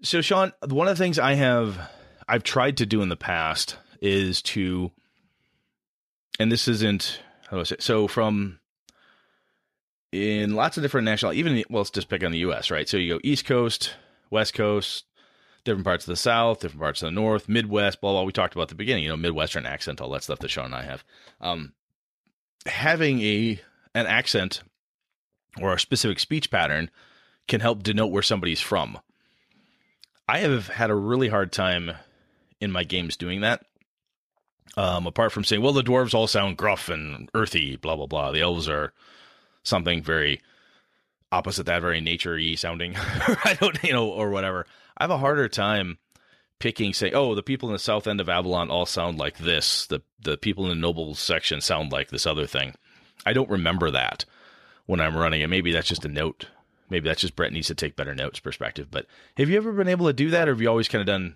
So, Sean, one of the things I have I've tried to do in the past is to, and this isn't how do I say? So from in lots of different national, even well, let's just pick on the U.S. Right. So you go East Coast, West Coast, different parts of the South, different parts of the North, Midwest, blah blah. We talked about the beginning, you know, Midwestern accent, all that stuff that Sean and I have. Um, having a an accent or a specific speech pattern can help denote where somebody's from. I have had a really hard time in my games doing that. Um, apart from saying, well, the dwarves all sound gruff and earthy, blah blah blah. The elves are something very opposite that, very nature-y sounding. I don't, you know, or whatever. I have a harder time picking, saying, oh, the people in the south end of Avalon all sound like this. The the people in the noble section sound like this other thing. I don't remember that when I'm running it. Maybe that's just a note. Maybe that's just Brett needs to take better notes perspective. But have you ever been able to do that, or have you always kind of done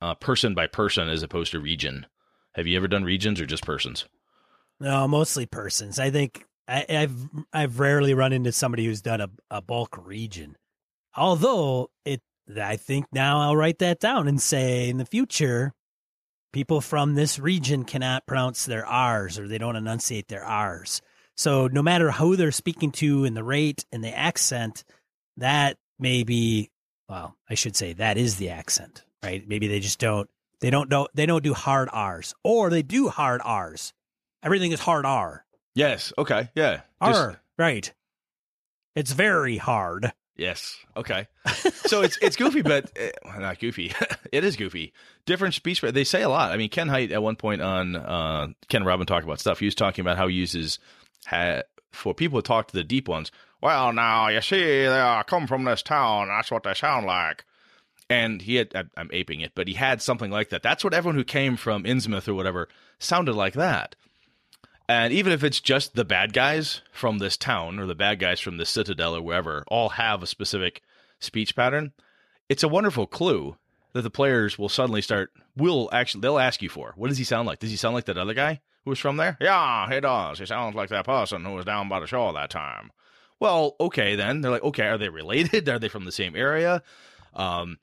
uh, person by person as opposed to region? Have you ever done regions or just persons? No, mostly persons. I think I, I've I've rarely run into somebody who's done a, a bulk region. Although it, I think now I'll write that down and say in the future, people from this region cannot pronounce their R's or they don't enunciate their R's. So no matter who they're speaking to and the rate and the accent, that may be well, I should say that is the accent, right? Maybe they just don't they don't know they don't do hard R's or they do hard R's. Everything is hard R. Yes. Okay. Yeah. R. Just- right. It's very hard. Yes. Okay. So it's it's goofy, but uh, not goofy. it is goofy. Different speech, they say a lot. I mean, Ken Hite at one point on uh, Ken Robin talked about stuff. He was talking about how he uses ha- for people to talk to the deep ones. Well, now you see, they uh, come from this town. That's what they sound like. And he had, I'm aping it, but he had something like that. That's what everyone who came from Innsmouth or whatever sounded like that. And even if it's just the bad guys from this town or the bad guys from the citadel or wherever all have a specific speech pattern, it's a wonderful clue that the players will suddenly start will actually they'll ask you for. What does he sound like? Does he sound like that other guy who was from there? Yeah, he does. He sounds like that person who was down by the shore that time. Well, okay then. They're like, okay, are they related? Are they from the same area? Um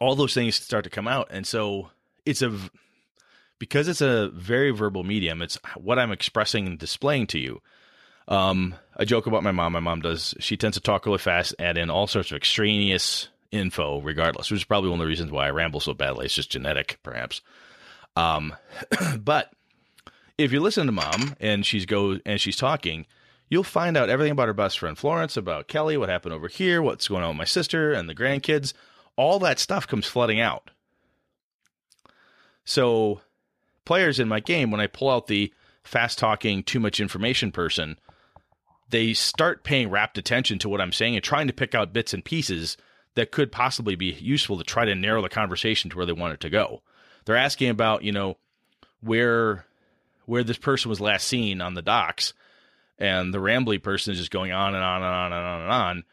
all those things start to come out. And so it's a because it's a very verbal medium, it's what I'm expressing and displaying to you. Um, I joke about my mom. My mom does, she tends to talk really fast, add in all sorts of extraneous info, regardless, which is probably one of the reasons why I ramble so badly. It's just genetic, perhaps. Um, but if you listen to mom and she's go and she's talking, you'll find out everything about her best friend Florence, about Kelly, what happened over here, what's going on with my sister and the grandkids. All that stuff comes flooding out. So, players in my game, when I pull out the fast talking, too much information person, they start paying rapt attention to what I'm saying and trying to pick out bits and pieces that could possibly be useful to try to narrow the conversation to where they want it to go. They're asking about, you know, where where this person was last seen on the docks, and the rambly person is just going on and on and on and on and on,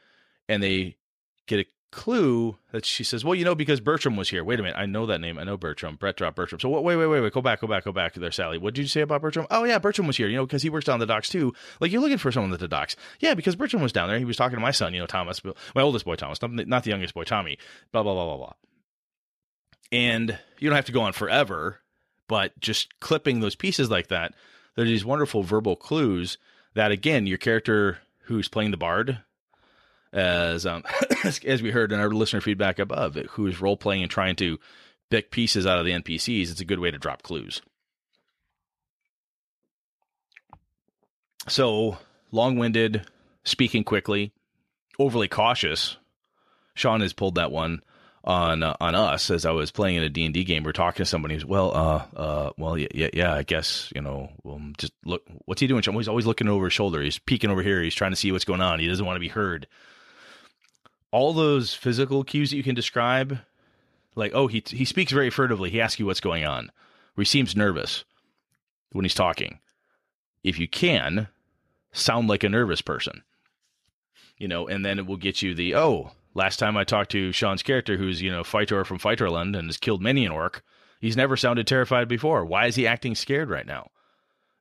and they get clue that she says, "Well, you know, because Bertram was here." Wait a minute, I know that name. I know Bertram. Brett dropped Bertram. So what, wait, wait, wait, wait. Go back, go back, go back there, Sally. What did you say about Bertram? Oh yeah, Bertram was here. You know, because he works down the docks too. Like you're looking for someone at the docks. Yeah, because Bertram was down there. He was talking to my son. You know, Thomas, my oldest boy, Thomas, not, the youngest boy, Tommy. Blah blah blah blah blah. And you don't have to go on forever, but just clipping those pieces like that, there are these wonderful verbal clues that again, your character who's playing the bard as um, as we heard in our listener feedback above, who is role playing and trying to pick pieces out of the NPCs, it's a good way to drop clues. So long winded, speaking quickly, overly cautious. Sean has pulled that one on uh, on us as I was playing in a D and D game. We're talking to somebody who's well, uh, uh, well, yeah, yeah, yeah. I guess you know, um, just look. What's he doing? He's always looking over his shoulder. He's peeking over here. He's trying to see what's going on. He doesn't want to be heard all those physical cues that you can describe Like, oh, he he speaks very furtively. He asks you what's going on, or he seems nervous when he's talking. If you can, sound like a nervous person, you know, and then it will get you the oh. Last time I talked to Sean's character, who's you know Fighter from Fighterland and has killed many an orc, he's never sounded terrified before. Why is he acting scared right now?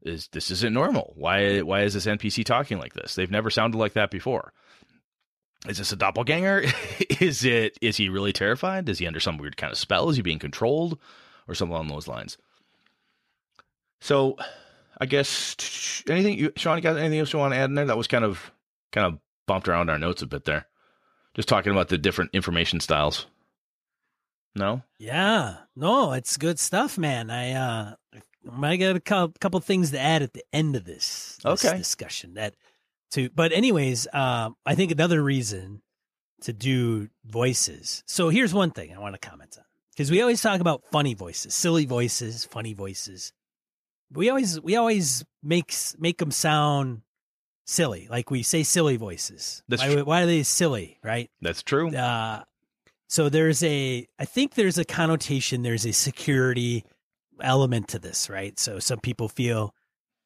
Is this isn't normal? Why why is this NPC talking like this? They've never sounded like that before. Is this a doppelganger? is it is he really terrified? Is he under some weird kind of spell? Is he being controlled, or something along those lines? So, I guess anything, you, Sean, you got anything else you want to add in there? That was kind of kind of bumped around our notes a bit there. Just talking about the different information styles. No. Yeah. No, it's good stuff, man. I uh, I got a couple things to add at the end of this, this okay. discussion. That to, but anyways, um, I think another reason to do voices. So here's one thing I want to comment on because we always talk about funny voices, silly voices, funny voices. We always we always makes make them sound silly. Like we say silly voices. That's why, why are they silly? Right. That's true. Uh, so there's a, I think there's a connotation, there's a security element to this, right? So some people feel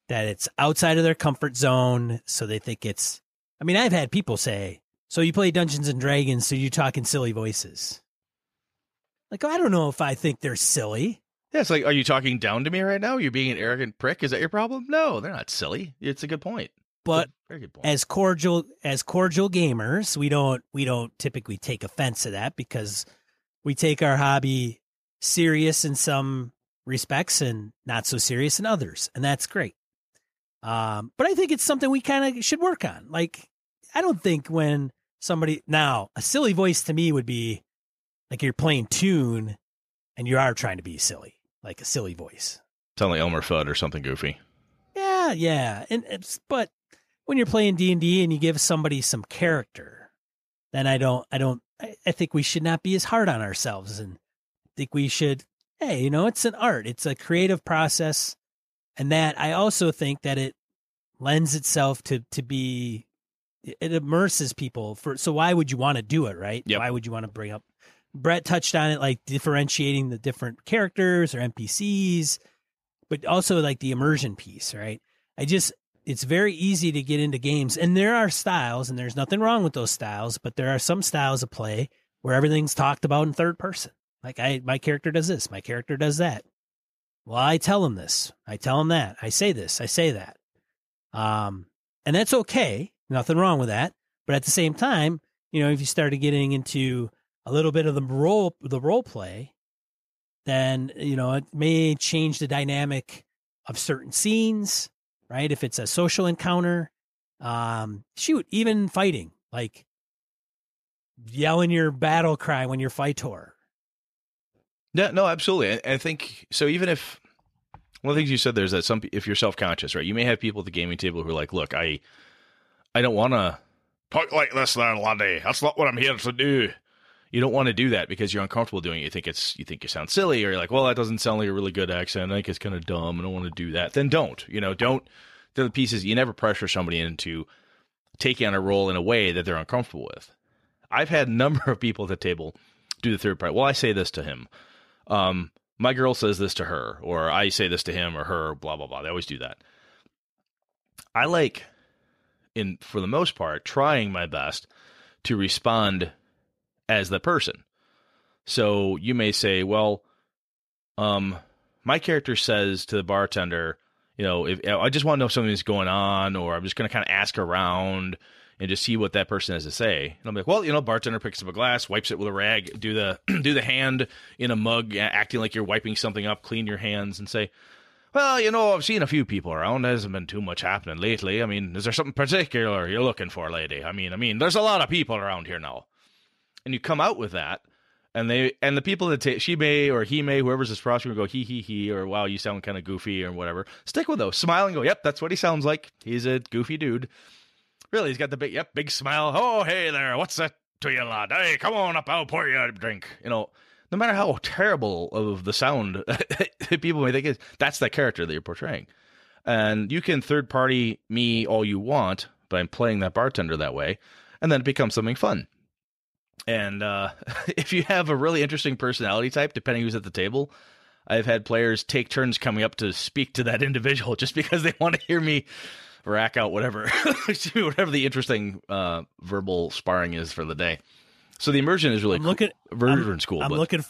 that it's outside of their comfort zone. So they think it's, I mean, I've had people say, so you play Dungeons and Dragons, so you talk in silly voices. Like, I don't know if I think they're silly. Yeah, it's like, are you talking down to me right now? You're being an arrogant prick. Is that your problem? No, they're not silly. It's a good point. But Very good point. as cordial as cordial gamers, we don't we don't typically take offense to that because we take our hobby serious in some respects and not so serious in others, and that's great. Um, but I think it's something we kind of should work on. Like, I don't think when somebody now a silly voice to me would be like you're playing Toon and you are trying to be silly, like a silly voice. Sound like Elmer Fudd or something goofy. Yeah, yeah, and it's but when you're playing D and D and you give somebody some character, then I don't, I don't, I, I think we should not be as hard on ourselves and think we should. Hey, you know, it's an art. It's a creative process, and that I also think that it lends itself to to be it immerses people for so why would you want to do it right? Yep. why would you want to bring up brett touched on it like differentiating the different characters or npcs but also like the immersion piece right? I just it's very easy to get into games and there are styles and there's nothing wrong with those styles but there are some styles of play where everything's talked about in third person. Like i my character does this my character does that well i tell him this. I tell him that. I say this. I say that. Um and that's okay. Nothing wrong with that. But at the same time you know if you started getting into a little bit of the role the role play then you know it may change the dynamic of certain scenes right? If it's a social encounter um shoot even fighting like yelling your battle cry when you're fighter Yeah, no, absolutely. I, I think so. Even if one of the things you said there is that some, if you're self conscious, right, you may have people at the gaming table who are like, "Look, I, I don't want to talk like this, there, laddie. That's not what I'm here to do." You don't want to do that because you're uncomfortable doing it. You think it's, you think you sound silly, or you're like, "Well, that doesn't sound like a really good accent. I think it's kind of dumb. I don't want to do that." Then don't. You know, don't. The pieces you never pressure somebody into taking on a role in a way that they're uncomfortable with. I've had a number of people at the table do the third part. Well, I say this to him um, my girl says this to her, or I say this to him or her, blah blah blah. They always do that. I like, in for the most part, trying my best to respond as the person. So you may say, well, um, my character says to the bartender, you know, if I just want to know if something's going on, or I'm just going to kind of ask around and just see what that person has to say. And I'm like, well, you know, bartender picks up a glass, wipes it with a rag, do the do the hand in a mug, acting like you're wiping something up, clean your hands, and say, well, you know, I've seen a few people around. There hasn't been too much happening lately. I mean, is there something particular you're looking for, lady? I mean, I mean, there's a lot of people around here now, and you come out with that. And they and the people that ta- she may or he may whoever's this prosecutor go he he he or wow you sound kind of goofy or whatever stick with those smile and go yep that's what he sounds like he's a goofy dude Really, he's got the big, yep, big smile. Oh, hey there, what's that to you, lad? Hey, come on up, I'll pour you a drink. You know, no matter how terrible of the sound people may think is, that's the character that you're portraying. And you can third party me all you want, but I'm playing that bartender that way, and then it becomes something fun. And uh, if you have a really interesting personality type, depending who's at the table, I've had players take turns coming up to speak to that individual just because they want to hear me rack out whatever, whatever the interesting uh, verbal sparring is for the day. So the immersion is really I'm looking. cool. I'm, Immersion's cool. I'm but- looking.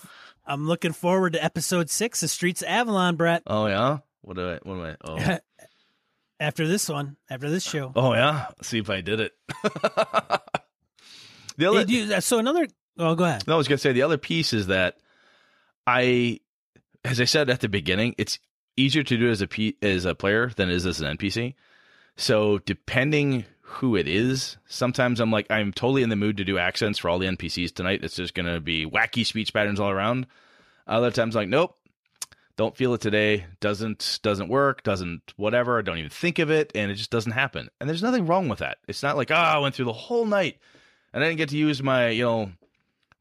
I'm looking forward to episode six of Streets of Avalon, Brett. Oh yeah. What do I? What am I? Oh. after this one, after this show. Oh yeah. See if I did it. the other, Hey, you- so another. Oh, go ahead. no, I was gonna say the other piece is that I, as I said at the beginning, it's easier to do as a P, as a player than it is as an NPC. So depending who it is, sometimes I'm like I'm totally in the mood to do accents for all the NPCs tonight. It's just gonna be wacky speech patterns all around. Other times I'm like, nope, don't feel it today. Doesn't doesn't work. Doesn't whatever. Don't even think of it, and it just doesn't happen. And there's nothing wrong with that. It's not like oh, I went through the whole night and I didn't get to use my you know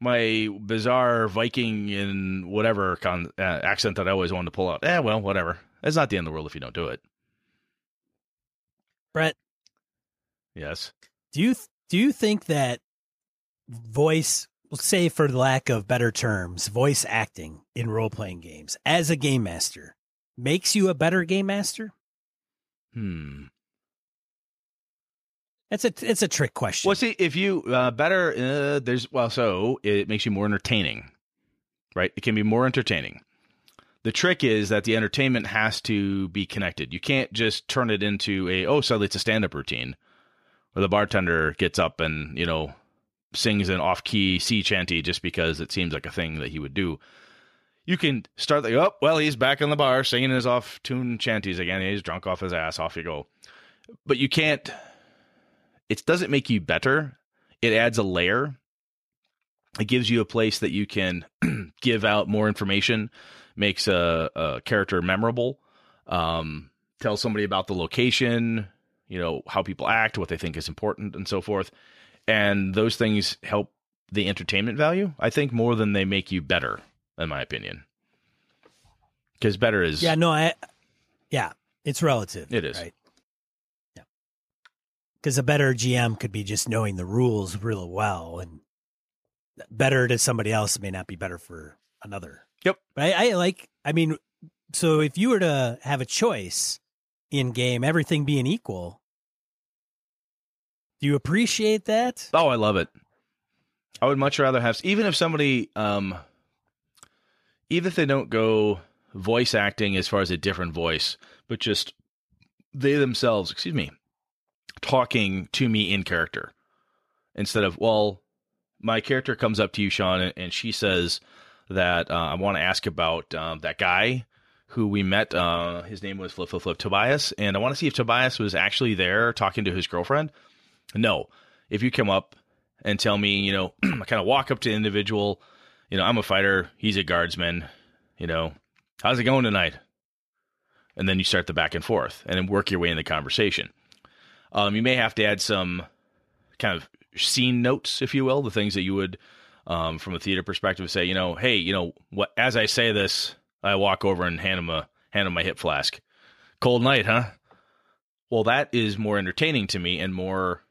my bizarre Viking and whatever con- uh, accent that I always wanted to pull out. Eh, well, whatever. It's not the end of the world if you don't do it. Brett, Yes. do you do you think that voice, say for lack of better terms, voice acting in role playing games as a game master makes you a better game master? Hmm. It's a it's a trick question. Well, see, if you uh, better, uh, there's well, so it makes you more entertaining, right? It can be more entertaining. The trick is that the entertainment has to be connected. You can't just turn it into a oh, suddenly it's a stand-up routine, where the bartender gets up and you know sings an off-key sea chanty just because it seems like a thing that he would do. You can start the oh, well, he's back in the bar singing his off-tune chanties again. He's drunk off his ass. Off you go. But you can't it doesn't make you better. It adds a layer. It gives you a place that you can give out more information, makes a, a character memorable, um, tell somebody about the location, you know, how people act, what they think is important, and so forth. And those things help the entertainment value, I think, more than they make you better, in my opinion. Because better is yeah, no, I yeah, it's relative. It is. right. Yeah, because a better GM could be just knowing the rules real well, and better to somebody else may not be better for another. Yep. But I, I like. I mean, so if you were to have a choice in game, everything being equal, do you appreciate that? Oh, I love it. I would much rather have even if somebody um even if they don't go voice acting as far as a different voice, but just they themselves, excuse me, talking to me in character instead of well, my character comes up to you, Sean, and she says that uh, I want to ask about um, that guy who we met. Uh, his name was Flip Flip Flip Tobias, and I want to see if Tobias was actually there talking to his girlfriend. No, if you come up and tell me, you know, I kind of walk up to the individual, you know, I'm a fighter, he's a guardsman, you know, how's it going tonight? And then you start the back and forth and then work your way in the conversation. Um, you may have to add some kind of scene notes, if you will, the things that you would, um, from a theater perspective, say, you know, hey, you know, what? As I say this, I walk over and hand him a hand him my hip flask. Cold night, huh? Well, that is more entertaining to me and more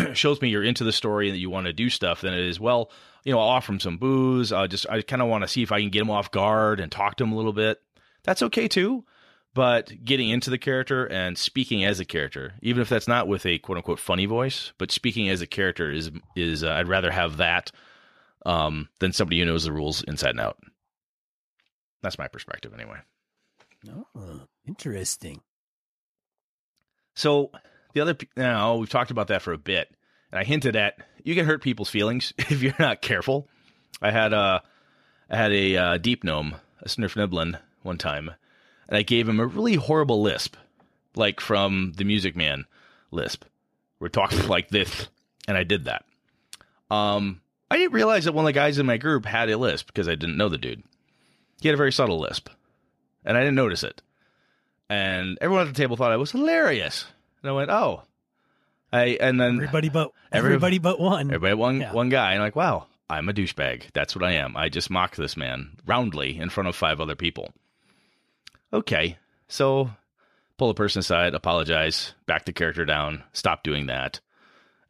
shows me you're into the story and that you want to do stuff than it is well you know i'll offer him some booze i just i kind of want to see if i can get him off guard and talk to him a little bit that's okay too but getting into the character and speaking as a character even if that's not with a quote unquote funny voice but speaking as a character is is uh, i'd rather have that um than somebody who knows the rules inside and out that's my perspective anyway Oh, interesting. So the other, now we've talked about that for a bit, and I hinted at you can hurt people's feelings if you're not careful. I had a, I had a uh, deep gnome, a Svirfneblin, one time, and I gave him a really horrible lisp, like from the Music Man lisp. We're talking like this, and I did that. Um, I didn't realize that one of the guys in my group had a lisp because I didn't know the dude. He had a very subtle lisp, and I didn't notice it and everyone at the table thought I was hilarious. And I went, "Oh." I and then Everybody but Every- everybody but one. everybody one Yeah. one guy, and I'm like, "Wow, I'm a douchebag. That's what I am. I just mocked this man roundly in front of five other people." Okay, so pull the person aside, apologize, back the character down, stop doing that,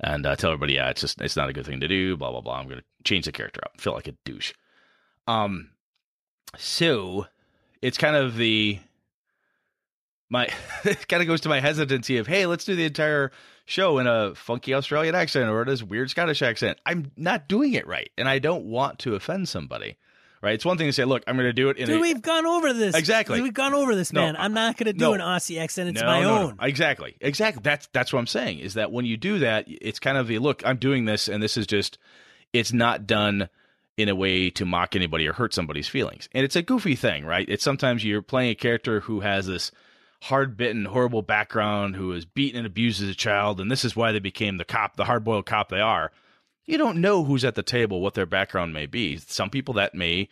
and uh, tell everybody, yeah, it's just it's not a good thing to do. Blah blah blah. I'm to change the character up. Feel like a douche. Um, so it's kind of the my it kind of goes to my hesitancy of hey, let's do the entire show in a funky Australian accent or this weird Scottish accent. I'm not doing it right, and I don't want to offend somebody. Right? It's one thing to say, look, I'm going to do it in Dude, a, we've gone over this. Exactly. We've gone over this, No, man. I'm not going to do no. an Aussie accent. It's No, my no, no. own. Exactly. Exactly. That's that's what I'm saying is that when you do that, it's kind of the look, I'm doing this and this is just it's not done in a way to mock anybody or hurt somebody's feelings. And it's a goofy thing, right? It's sometimes you're playing a character who has this hard-bitten, horrible background, who was beaten and abused as a child, and this is why they became the cop, the hard-boiled cop they are. You don't know who's at the table, what their background may be. Some people that may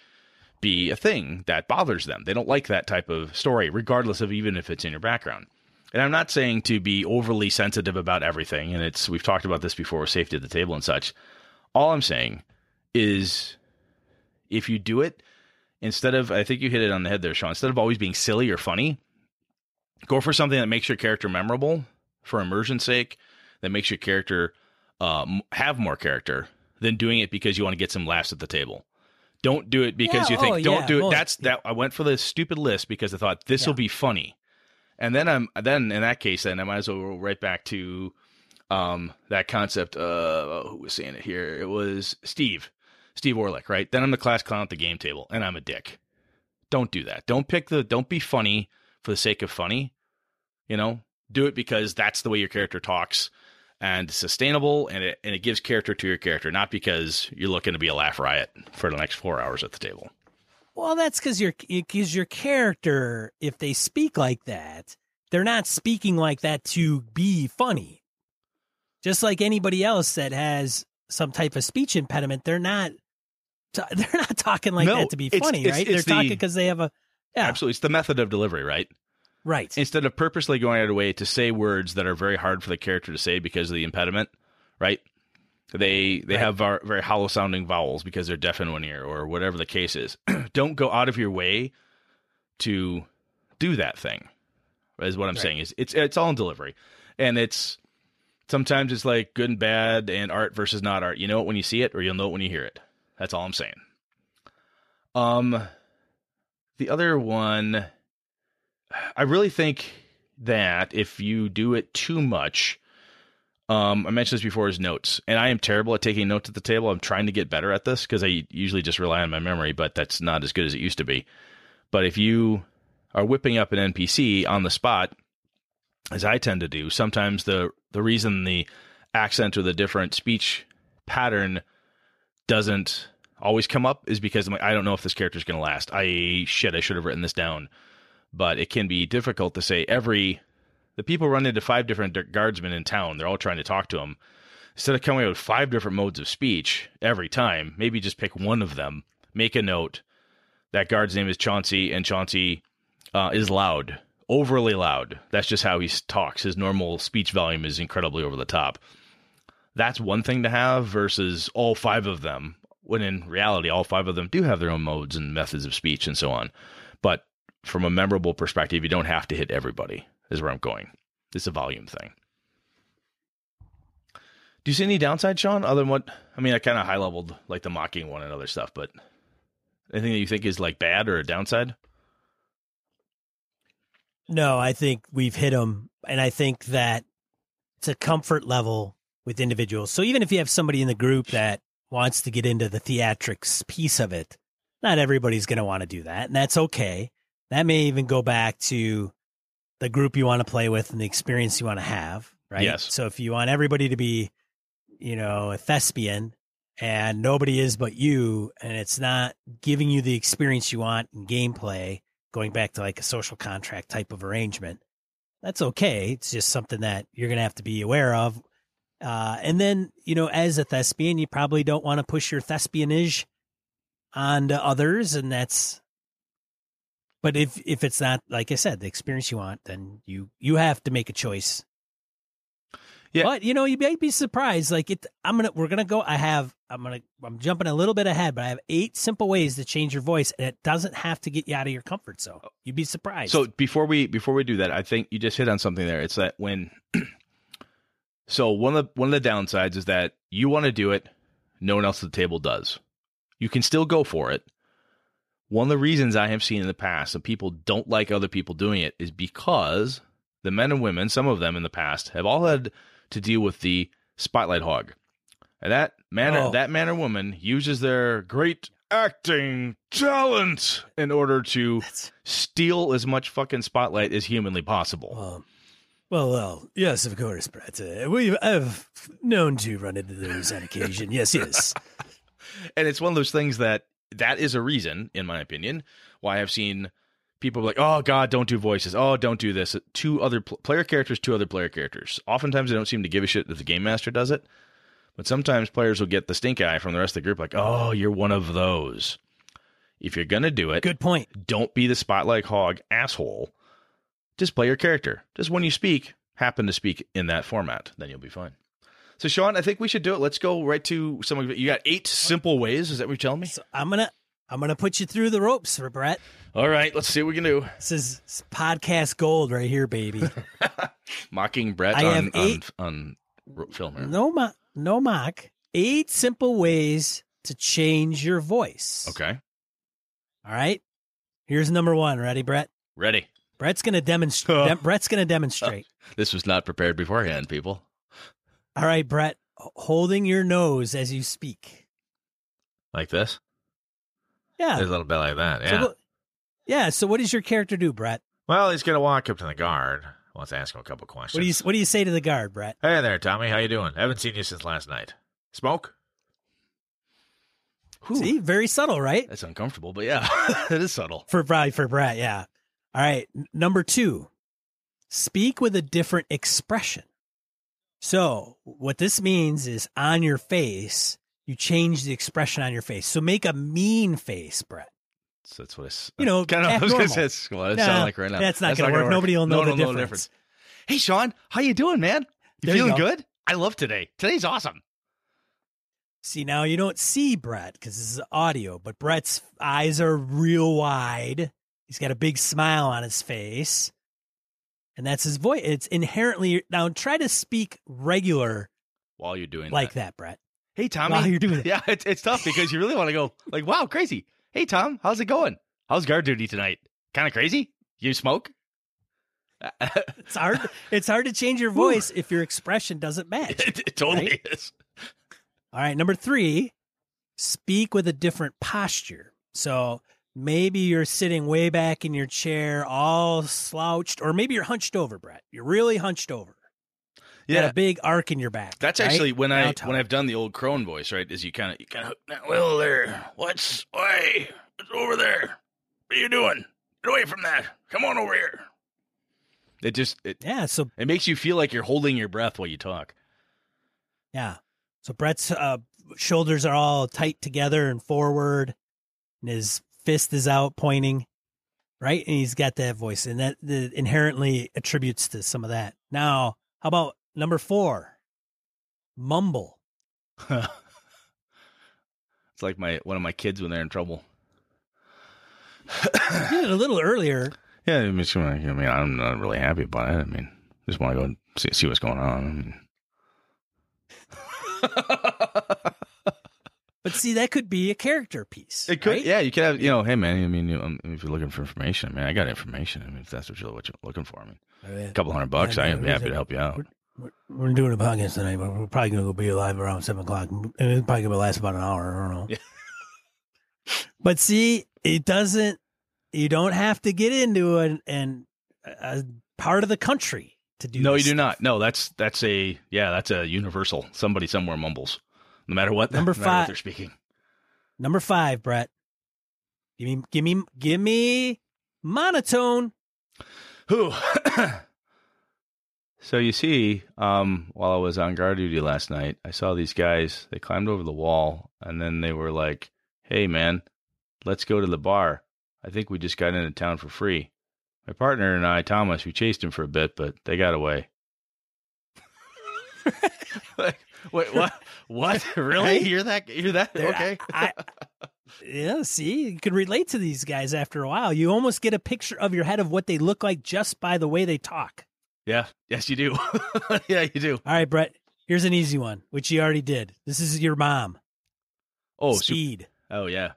be a thing that bothers them. They don't like that type of story, regardless of even if it's in your background. And I'm not saying to be overly sensitive about everything, and it's we've talked about this before, safety at the table and such. All I'm saying is if you do it instead of I think you hit it on the head there, Sean, instead of always being silly or funny, go for something that makes your character memorable for immersion's sake, that makes your character um, have more character than doing it because you want to get some laughs at the table. Don't do it because Yeah, you think oh, don't yeah, do it. most- That's that I went for the stupid list because I thought this will Yeah. be funny. And then I'm then in that case then I might as well go right back to um that concept uh who was saying it here? It was Steve. Steve Orlick, right? Then I'm the class clown at the game table and I'm a dick. Don't do that. Don't pick the don't be funny for the sake of funny. You know? Do it because that's the way your character talks and sustainable and it and it gives character to your character, not because you're looking to be a laugh riot for the next four hours at the table. Well, that's because your because your character, if they speak like that, they're not speaking like that to be funny. Just like anybody else that has some type of speech impediment, they're not they're not talking like No, that to be funny, it's- right? it's they're talking because they have a yeah, Absolutely. It's the method of delivery, right? Right. instead of purposely going out of the way to say words that are very hard for the character to say because of the impediment, right? They they Right. have var- very hollow sounding vowels because they're deaf in one ear or whatever the case is. Don't go out of your way to do that thing. Is what I'm Right. saying is it's it's all in delivery, and it's sometimes it's like good and bad and art versus not art. You know it when you see it, or you'll know it when you hear it. That's all I'm saying. Um, the other one, I really think that if you do it too much, um, I mentioned this before is notes, and I am terrible at taking notes at the table. I'm trying to get better at this because I usually just rely on my memory, but that's not as good as it used to be. But if you are whipping up an NPC on the spot, as I tend to do, sometimes the the reason the accent or the different speech pattern doesn't always come up is because I'm like, I don't know if this character is going to last. I shit, I should have written this down. But it can be difficult to say every the people run into five different guardsmen in town. They're all trying to talk to them. Instead of coming up with five different modes of speech every time, maybe just pick one of them. Make a note. That guard's name is Chauncey, and Chauncey uh, is loud, overly loud. That's just how he talks. His normal speech volume is incredibly over the top. That's one thing to have versus all five of them, when in reality, all five of them do have their own modes and methods of speech and so on. From a memorable perspective, you don't have to hit everybody, is where I'm going. It's a volume thing. Do you see any downside, Sean, other than what I mean? I kind of high leveled like the mocking one and other stuff, but anything that you think is like bad or a downside? No, I think we've hit them, and I think that it's a comfort level with individuals. So even if you have somebody in the group that wants to get into the theatrics piece of it, not everybody's going to want to do that, and that's okay. That may even go back to the group you want to play with and the experience you want to have, right? Yes. So if you want everybody to be, you know, a thespian and nobody is but you, and it's not giving you the experience you want in gameplay, going back to like a social contract type of arrangement, that's okay. It's just something that you're going to have to be aware of. Uh, and then, you know, as a thespian, you probably don't want to push your thespianage onto others. And that's, but if, if it's not, like I said, the experience you want, then you, you have to make a choice. Yeah. But, you know, you might be surprised. Like it, I'm to, we're going to go, I have, I'm to, I'm jumping a little bit ahead, but I have eight simple ways to change your voice and it doesn't have to get you out of your comfort zone. Oh. You'd be surprised. So before we before we do that, I think you just hit on something there. It's that when So one of the one of the downsides is that you want to do it, no one else at the table does. You can still go for it. One of the reasons I have seen in the past that people don't like other people doing it is because the men and women, some of them in the past, have all had to deal with the spotlight hog. And that man Oh. that man or woman uses their great acting talent in order to That's steal as much fucking spotlight as humanly possible. well, well, well, yes, of course, Brett. Uh, we I've known to run into those on occasion. Yes, yes. and it's one of those things that that is a reason, in my opinion, why I've seen people like, "Oh God, don't do voices. Oh, don't do this." Two other pl- player characters, two other player characters. Oftentimes, they don't seem to give a shit that the game master does it, but sometimes players will get the stink eye from the rest of the group, like, "Oh, you're one of those." If you're gonna do it, Good point. don't be the spotlight hog asshole. Just play your character. Just when you speak, happen to speak in that format, then you'll be fine. So, Sean, I think we should do it. Let's go right to some of it. You got eight simple ways. Is that what you're telling me? So I'm gonna I'm gonna put you through the ropes, Brett. All right, let's see what we can do. This is podcast gold right here, baby. Mocking Brett I on, have on, eight- on ro- film here. no mock, no mock. Eight simple ways to change your voice. Okay, All right. Here's number one. Ready, Brett? ready. Brett's gonna demonstrate. Brett's gonna demonstrate. This was not prepared beforehand, people. All right, Brett. Holding your nose as you speak. Like this? Yeah. There's a little bit like that. Yeah. what- yeah. So what does your character do, Brett? well, he's gonna walk up to the guard. Wants to ask him a couple questions. What do you What do you say to the guard, Brett? Hey there, Tommy. How you doing? Haven't seen you since last night. Smoke? Whew. See, very subtle, right? That's uncomfortable, but yeah, it is subtle. For Brett, for Brett, yeah. All right. Number two, speak with a different expression. So what this means is on your face, you change the expression on your face. So make a mean face, Brett. So that's what I. You know, kind of. I was gonna say what it Nah, sound like right now. That's not going to work. gonna Nobody will know No the will difference. Hey, Sean, how you doing, man? You There you feeling go. good? I love today. Today's awesome. See, now you don't see Brett because this is audio, but Brett's eyes are real wide. He's got a big smile on his face. And that's his voice. It's inherently now try to speak regular While you're doing like that. that, Brett. Hey, Tommy. While you're doing it. Yeah, it's it's tough because you really want to go like, wow, crazy. Hey, Tom, how's it going? How's guard duty tonight? Kind of crazy. You smoke? It's hard. it's hard to change your voice if your expression doesn't match. it, it totally Right? is. All right, number three, speak with a different posture. So maybe you're sitting way back in your chair, all slouched, or maybe you're hunched over, Brett. You're really hunched over. You got Yeah, a big arc in your back. that's right? actually when Now I when me. I've done the old crone voice. Right, is you kind of you kind of well there. What's why? It's over there. What are you doing? Get away from that. Come on over here. It just it yeah. So it makes you feel like you're holding your breath while you talk. yeah. So Brett's uh, shoulders are all tight together and forward, and his fist is out pointing, right? And he's got that voice, and that, that inherently attributes to some of that. Now, how about number four? Mumble. it's like my one of my kids when they're in trouble. You did it a little earlier. Yeah, I mean, I mean, I'm not really happy about it. I mean, just want to go and see, see what's going on. I mean. But see, that could be a character piece. it could, right? yeah. You could have, you know, hey man. I mean, you, um, if you're looking for information, I mean, I got information. I mean, if that's what you're, what you're looking for, I mean, a couple hundred bucks, Yeah, I'd be happy to help you out. We're, we're doing a podcast tonight, but we're probably going to be live around seven o'clock. And it's probably going to last about an hour. I don't know. Yeah. but see, it doesn't. You don't have to get into an, and a part of the country to do. No, you do stuff. not. No, that's that's a yeah, that's a universal. Somebody somewhere mumbles, no matter what. Number no matter what five. they're speaking. Number five, Brett. Give me, give me, give me monotone. Who? so you see, um, while I was on guard duty last night, I saw these guys. They climbed over the wall, and then they were like, "Hey, man, let's go to the bar. I think we just got into town for free." My partner and I, Thomas, we chased him for a bit, but they got away. like, wait, what? What? Really? Hear that? You hear that? Okay. I, yeah, see, you could relate to these guys after a while. You almost get a picture of your head of what they look like just by the way they talk. Yeah. Yes, you do. yeah, you do. All right, Brett. Here's an easy one, which you already did. This is your mom. Oh, Speed. oh yeah.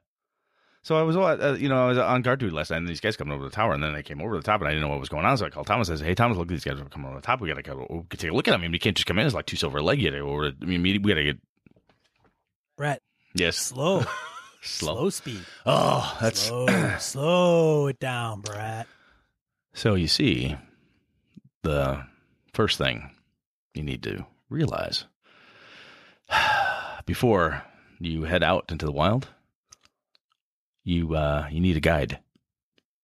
So I was, uh, you know, I was on guard duty last night, and these guys coming over the tower, and then they came over the top, and I didn't know what was going on. So I called Thomas. I said, "Hey, Thomas, look, these guys are coming over the top. We gotta go. We gotta take a look at them. I mean, we can't just come in as like two silver leg yet. Or I mean, we gotta get Brett, yes, slow. slow. slow speed. Oh, that's slow. slow it down, Brett. so. You see, the first thing you need to realize before you head out into the wild, you uh, you need a guide.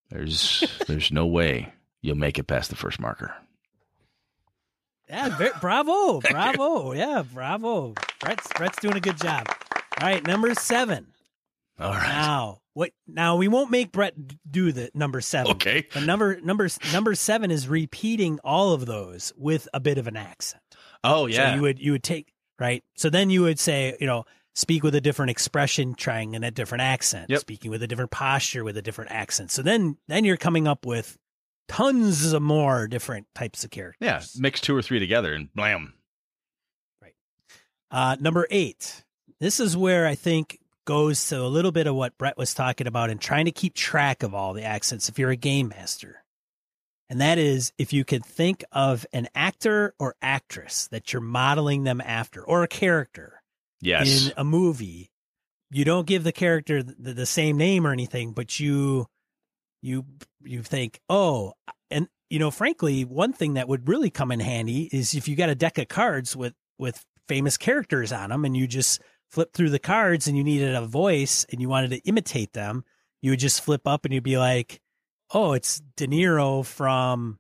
There's there's no way you'll make it past the first marker. Yeah, very, bravo, bravo. Yeah, bravo. Brett's Brett's doing a good job. All right, number seven. All right. Now, what? Now we won't make Brett do the number seven. Okay. But number number number seven is repeating all of those with a bit of an accent. Oh yeah. So you would you would take right. So then you would say, you know, speak with a different expression, trying in a different accent, Yep. speaking with a different posture with a different accent. So then then you're coming up with tons of more different types of characters. yeah. Mix two or three together and blam. Right. Uh, number eight. This is where I think goes to a little bit of what Brett was talking about and trying to keep track of all the accents if you're a game master. And that is if you could think of an actor or actress that you're modeling them after or a character Yes. in a movie. You don't give the character the, the same name or anything, but you you you think, "Oh, and you know, frankly, one thing that would really come in handy is if you got a deck of cards with with famous characters on them and you just flip through the cards and you needed a voice and you wanted to imitate them, you would just flip up and you'd be like, "Oh, it's De Niro from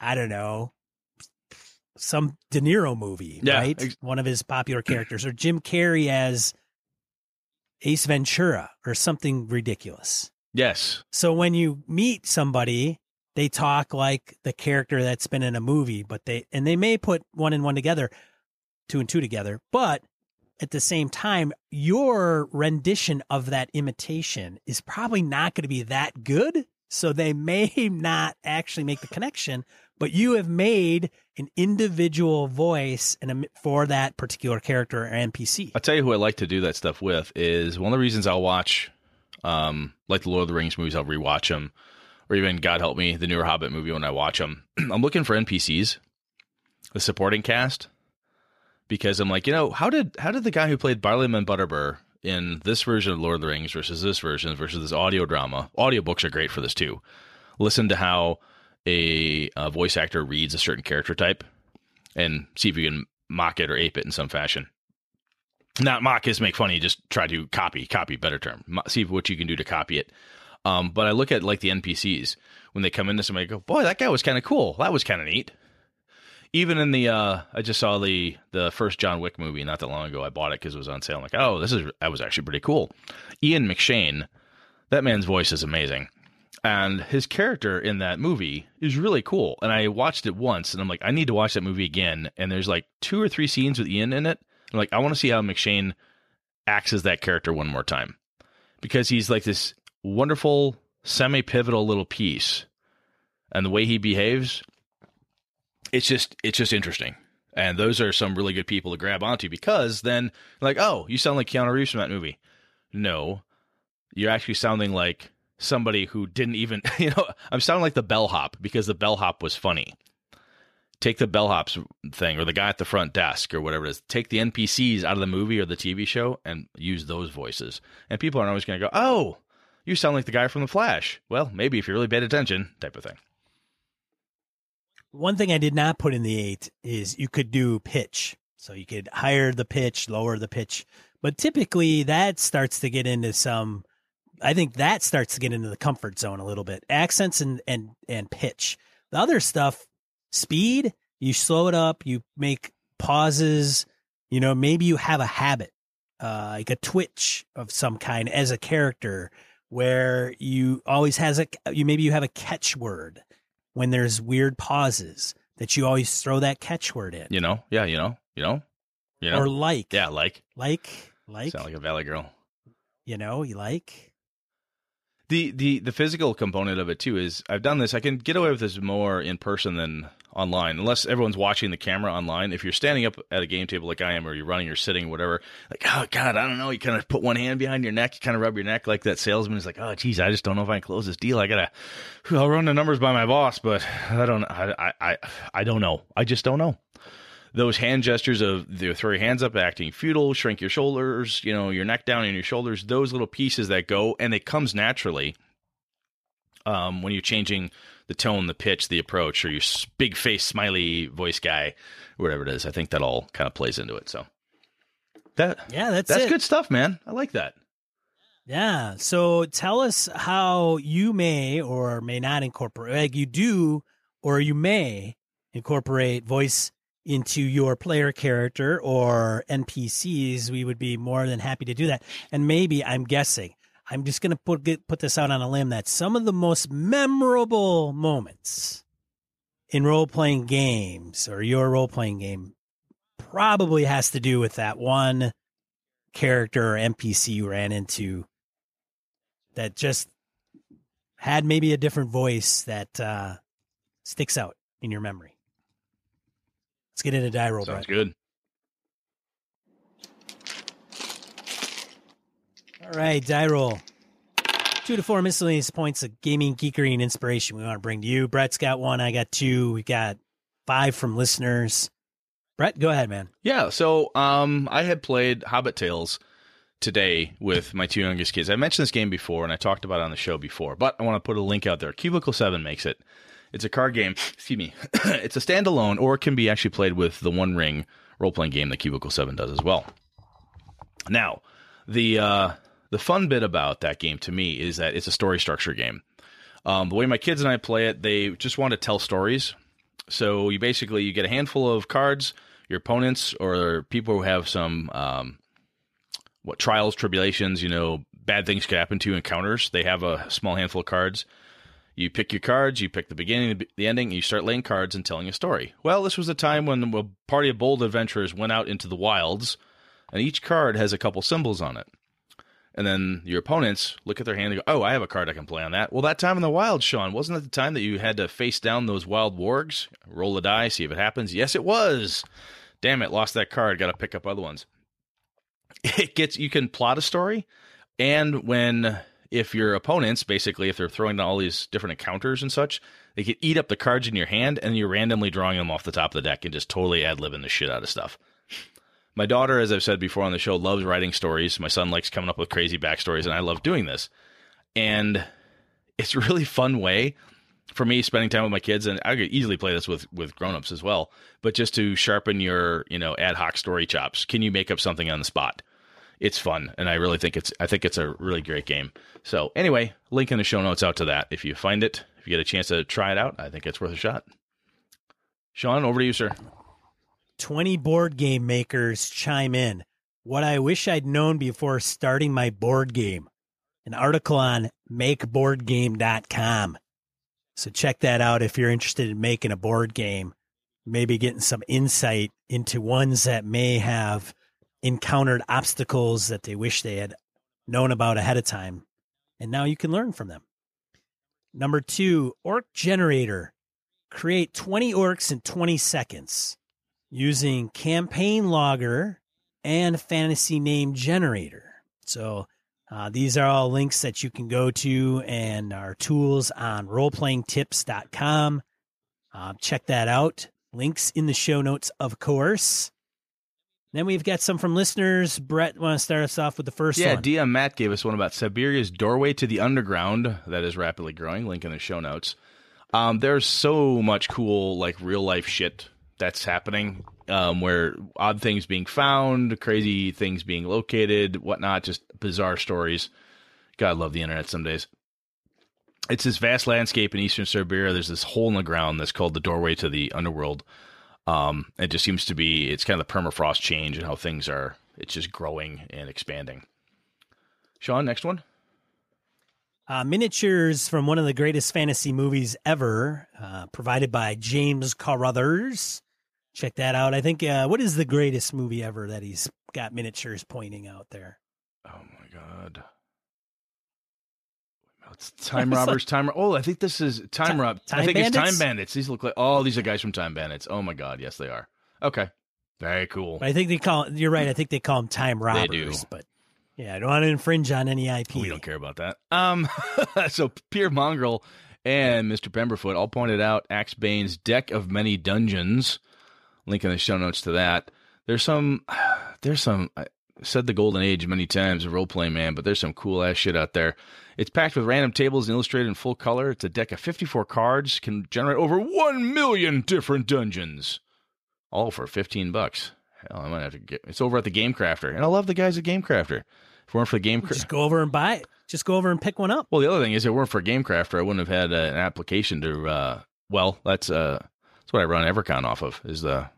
I don't know, some De Niro movie, Yeah, right? ex- One of his popular characters, or Jim Carrey as Ace Ventura, or something ridiculous. yes. So when you meet somebody, they talk like the character that's been in a movie, but they and they may put one and one together, two and two together, but at the same time, your rendition of that imitation is probably not going to be that good. So they may not actually make the connection, but you have made an individual voice and for that particular character or NPC. I'll tell you who I like to do that stuff with is one of the reasons I'll watch, um, like the Lord of the Rings movies, I'll rewatch them, or even God help me, the newer Hobbit movie when I watch them. I'm looking for NPCs, the supporting cast, because I'm like, you know, how did how did the guy who played Barliman Butterbur in this version of Lord of the Rings versus this version versus this audio drama? Audiobooks are great for this too. Listen to how a, a voice actor reads a certain character type, and see if you can mock it or ape it in some fashion. Not mock is make funny just try to copy copy better term. See what you can do to copy it. Um, but i look at like the npcs when they come into somebody I go boy that guy was kind of cool. That was kind of neat even in the uh i just saw the the first john wick movie not that long ago. I bought it because it was on sale. I'm like oh this is that was actually pretty cool. Ian mcshane that man's voice is amazing. And his character in that movie is really cool. And i watched it once and i'm like i need to watch that movie again. And there's like two or three scenes with ian in it. I'm like, I want to see how McShane acts as that character one more time. Because he's like this wonderful, semi pivotal little piece. And the way he behaves, it's just, it's just interesting. And those are some really good people to grab onto because then, like, oh, you sound like Keanu Reeves from that movie. No, you're actually sounding like somebody who didn't even, you know, I'm sounding like the bellhop because the bellhop was funny. Take the bellhops thing or the guy at the front desk or whatever it is. Take the npcs out of the movie or the tv show and use those voices. And people aren't always going to go oh you sound like the guy from the flash. Well maybe if you really paid attention type of thing One thing I did not put in the eight is you could do pitch. So you could higher the pitch, lower the pitch. But typically that starts to get into some I think that starts to get into the comfort zone a little bit. Accents and and and pitch. The other stuff, speed, you slow it up, you make pauses, you know, maybe you have a habit, uh, like a twitch of some kind as a character where you always has a you maybe you have a catchword when there's weird pauses that you always throw that catchword in. you know? Yeah you know? You know? You know? Or like. yeah like. Like like. Sound like a valley girl. You know, you like. The the the physical component of it too is i've done this i can get away with this more in person than online, unless everyone's watching the camera online. If you're standing up at a game table like I am, or you're running or sitting whatever, like, oh God, I don't know. You kind of put one hand behind your neck, you kind of rub your neck like that salesman is like, oh geez, I just don't know if I can close this deal. I gotta, I'll run the numbers by my boss, but I don't, I, I, I, I don't know. I just don't know. Those hand gestures of the throw your hands up, acting futile, shrink your shoulders, you know, your neck down and your shoulders, those little pieces that go, and it comes naturally um, when you're changing the tone, the pitch, the approach, or your big face, smiley voice guy, whatever it is. I think that all kind of plays into it. So that yeah, that's that's it. good stuff, man. I like that. Yeah. So tell us how you may or may not incorporate, like you do or you may incorporate voice into your player character or NPCs. We would be more than happy to do that. And maybe I'm guessing I'm just going to put get, put this out on a limb that some of the most memorable moments in role playing games or your role playing game probably has to do with that one character or NPC you ran into that just had maybe a different voice that uh, sticks out in your memory. Let's get into die roll. Sounds Brett. good. All right, die roll. Two to four miscellaneous points of gaming geekery and inspiration we want to bring to you. Brett's got one. I got two. We got five from listeners. Brett, go ahead, man. Yeah. So um, I had played Hobbit Tales today with my two youngest kids. I mentioned this game before and I talked about it on the show before, but I want to put a link out there. Cubicle 7 makes it. It's a card game. Excuse me. it's a standalone or it can be actually played with the One Ring role playing game that Cubicle 7 does as well. Now, the uh, the fun bit about that game to me is that it's a story structure game. Um, the way my kids and I play it, they just want to tell stories. So you basically you get a handful of cards. Your opponents or people who have some um, what trials, tribulations, you know, bad things could happen to you, encounters. They have a small handful of cards. You pick your cards, you pick the beginning, the ending, and you start laying cards and telling a story. Well, this was a time when a party of bold adventurers went out into the wilds, and each card has a couple symbols on it. And then your opponents look at their hand and go, Oh, I have a card I can play on that. Well, that time in the wild, Sean, wasn't it the time that you had to face down those wild wargs? Roll a die, see if it happens? Yes, it was. Damn it, lost that card. Got to pick up other ones. It gets, you can plot a story. And when, if your opponents, basically, if they're throwing down all these different encounters and such, they can eat up the cards in your hand and you're randomly drawing them off the top of the deck and just totally ad libbing the shit out of stuff. My daughter, as I've said before on the show, loves writing stories. My son likes coming up with crazy backstories, and I love doing this. And it's a really fun way for me spending time with my kids, and I could easily play this with with grown-ups as well. But just to sharpen your, you know, ad hoc story chops. Can you make up something on the spot? It's fun, and I really think it's I think it's a really great game. So anyway, link in the show notes out to that. If you find it, if you get a chance to try it out, I think it's worth a shot. Sean, over to you, sir. 20 board game makers chime in. What I wish I'd known before starting my board game. An article on makeboardgame.com. So check that out if you're interested in making a board game, maybe getting some insight into ones that may have encountered obstacles that they wish they had known about ahead of time. And now you can learn from them. Number two, Orc Generator. Create 20 orcs in 20 seconds using Campaign Logger and Fantasy Name Generator. So uh, these are all links that you can go to and our tools on roleplayingtips.com. Uh, check that out. Links in the show notes, of course. Then we've got some from listeners. Brett, want to start us off with the first yeah, one? Yeah, DM Matt gave us one about Siberia's doorway to the underground that is rapidly growing. Link in the show notes. Um, there's so much cool, like real life shit that's happening, um, where odd things being found, crazy things being located, whatnot, just bizarre stories. God, I love the internet some days. It's this vast landscape in eastern Siberia. There's this hole in the ground that's called the doorway to the underworld. Um, it just seems to be it's kind of the permafrost change and how things are. It's just growing and expanding. Sean, next one. Uh, miniatures from one of the greatest fantasy movies ever, uh, provided by James Carruthers. Check that out. I think, uh, what is the greatest movie ever that he's got miniatures pointing out there? Oh my god. It's time robbers, time. Oh, I think this is time Ti- rob. I Time think it's time bandits. These look like oh, these are guys from Time Bandits. Oh my god, yes they are. Okay, very cool. I think they call. You're right. I think they call them time robbers. They do. But yeah, I don't want to infringe on any IP. We don't care about that. Um, so Pierre Mongrel and Mr. Pemberfoot all pointed out Axe Bane's deck of many dungeons. Link in the show notes to that. There's some, there's some. I said the golden age many times of role playing, man, but there's some cool ass shit out there. It's packed with random tables and illustrated in full color. It's a deck of 54 cards, can generate over one million different dungeons, all for 15 bucks. Hell, I might have to get. It's over at the Game Crafter, and I love the guys at Game Crafter. If it weren't for the Game Crafter, Just go over and buy it. Just go over and pick one up. well, the other thing is, if it weren't for Game Crafter, I wouldn't have had uh, an application to. Uh, well, that's uh, that's what I run Evercon off of. Is the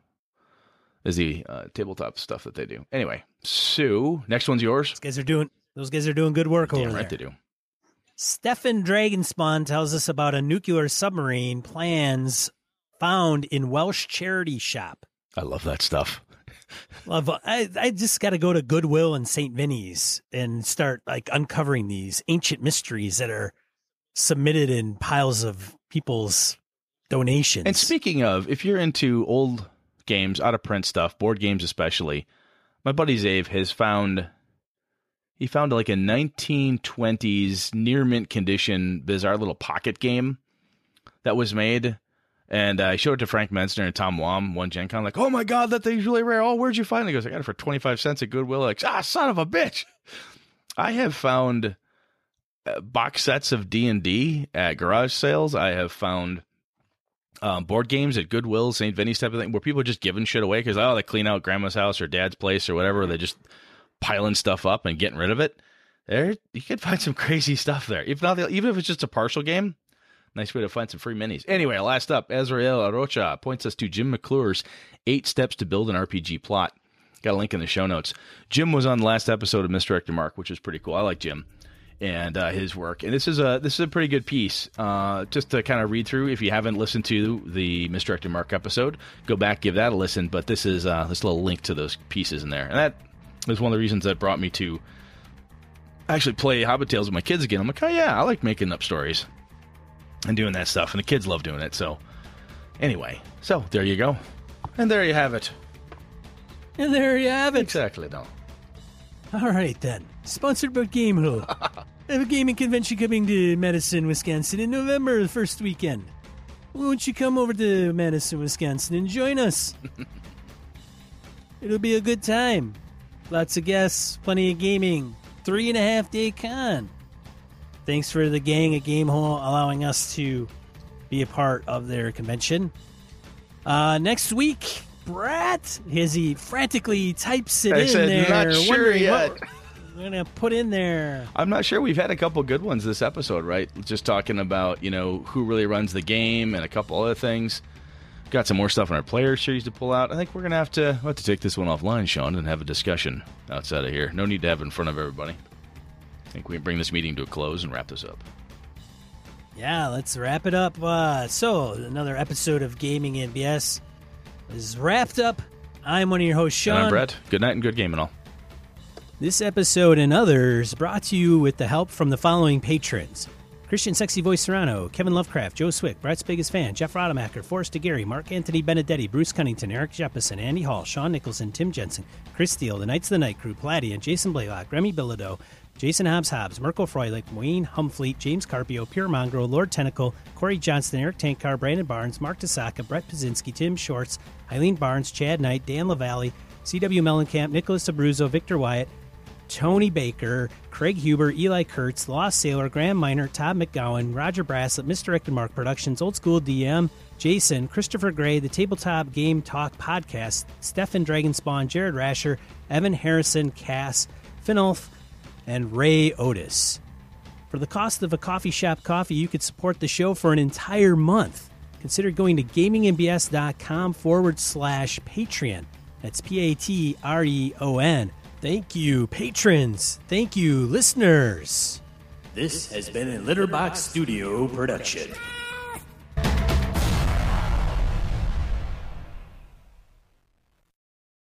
is the uh, tabletop stuff that they do. Anyway, so next one's yours. Those guys are doing. Those guys are doing good work Damn over right there. they do. Stefan Dragonspawn tells us about a nuclear submarine plans found in Welsh charity shop. I love that stuff. Love. I I just got to go to Goodwill and St. Vinny's and start like uncovering these ancient mysteries that are submitted in piles of people's donations. And speaking of, if you're into old games, out of print stuff, board games especially, my buddy Zave has found he found like a 1920s near mint condition bizarre little pocket game that was made. And I showed it to Frank Mentzer and Tom Wham one Gen Con, like, oh my God, that thing's really rare. Oh, where'd you find it? He goes, I got it for 25 cents at Goodwill. Like, ah, son of a bitch. I have found uh, box sets of D&D at garage sales. I have found um, board games at Goodwill, St. Vinny's type of thing, where people are just giving shit away because oh, they clean out grandma's house or dad's place or whatever. They're just piling stuff up and getting rid of it. There, you can find some crazy stuff there. If not, even if it's just a partial game, nice way to find some free minis. Anyway, last up, Azrael Arocha points us to Jim McClure's Eight Steps to Build an RPG Plot. Got a link in the show notes. Jim was on the last episode of Misdirected Mark, which is pretty cool. I like Jim and uh, his work. And this is a this is a pretty good piece. Uh, just to kind of read through. If you haven't listened to the Misdirected Mark episode, go back give that a listen. But this is uh, this little link to those pieces in there, and that was one of the reasons that brought me to actually play Hobbit Tales with my kids again. I'm like, oh yeah, I like making up stories and doing that stuff, and the kids love doing it. So anyway, so there you go, and there you have it. and there you have it. Exactly, no. All right then. Sponsored by GameHole. I have a gaming convention coming to Madison, Wisconsin in November, the first weekend. Won't you come over to Madison, Wisconsin and join us? It'll be a good time. Lots of guests, plenty of gaming. Three and a half day con. Thanks for the gang at GameHole allowing us to be a part of their convention. Uh, next week, Brett, as he frantically types it I in said, there, "Not sure yet." what we're gonna put in there. I'm not sure. We've had a couple good ones this episode, right? Just talking about you know who really runs the game and a couple other things. Got some more stuff in our player series to pull out. I think we're gonna have to we'll have to take this one offline, Sean, and have a discussion outside of here. No need to have it in front of everybody. I think we can bring this meeting to a close and wrap this up. Yeah, let's wrap it up. Uh, so another episode of Gaming & BS is wrapped up. I'm one of your hosts, And Sean. I'm Brett. Good night and good game and all. This episode and others brought to you with the help from the following patrons. Christian Sexy Voice Serrano, Kevin Lovecraft, Joe Swick, Brett's Biggest Fan, Jeff Rodemacher, Forrest DeGary, Mark Anthony Benedetti, Bruce Cunnington, Eric Jeppesen, Andy Hall, Sean Nicholson, Tim Jensen, Chris Steele, The Knights of the Night Crew, Palladian, Jason Blaylock, Remy Bilodeau, Jason Hobbs Hobbs, Mirko Froelich, Wayne Humfleet, James Carpio, Pure Mongrel, Lord Tentacle, Corey Johnston, Eric Tankar, Brandon Barnes, Mark Tasaka, Brett Pazinski, Tim Shorts, Eileen Barnes, Chad Knight, Dan LaValle, CW Mellencamp, Nicholas Abruzzo, Victor Wyatt, Tony Baker, Craig Huber, Eli Kurtz, Lost Sailor, Graham Miner, Todd McGowan, Roger Braslett, Misdirected Mark Productions, Old School DM, Jason, Christopher Gray, the Tabletop Game Talk Podcast, Stefan Dragonspawn, Jared Rasher, Evan Harrison, Cass, Finolf, and Ray Otis. For the cost of a coffee shop coffee, you could support the show for an entire month. Consider going to gamingnbs.com forward slash Patreon. That's P A T R E O N. Thank you, patrons. Thank you, listeners. This has been a Litterbox Studio production.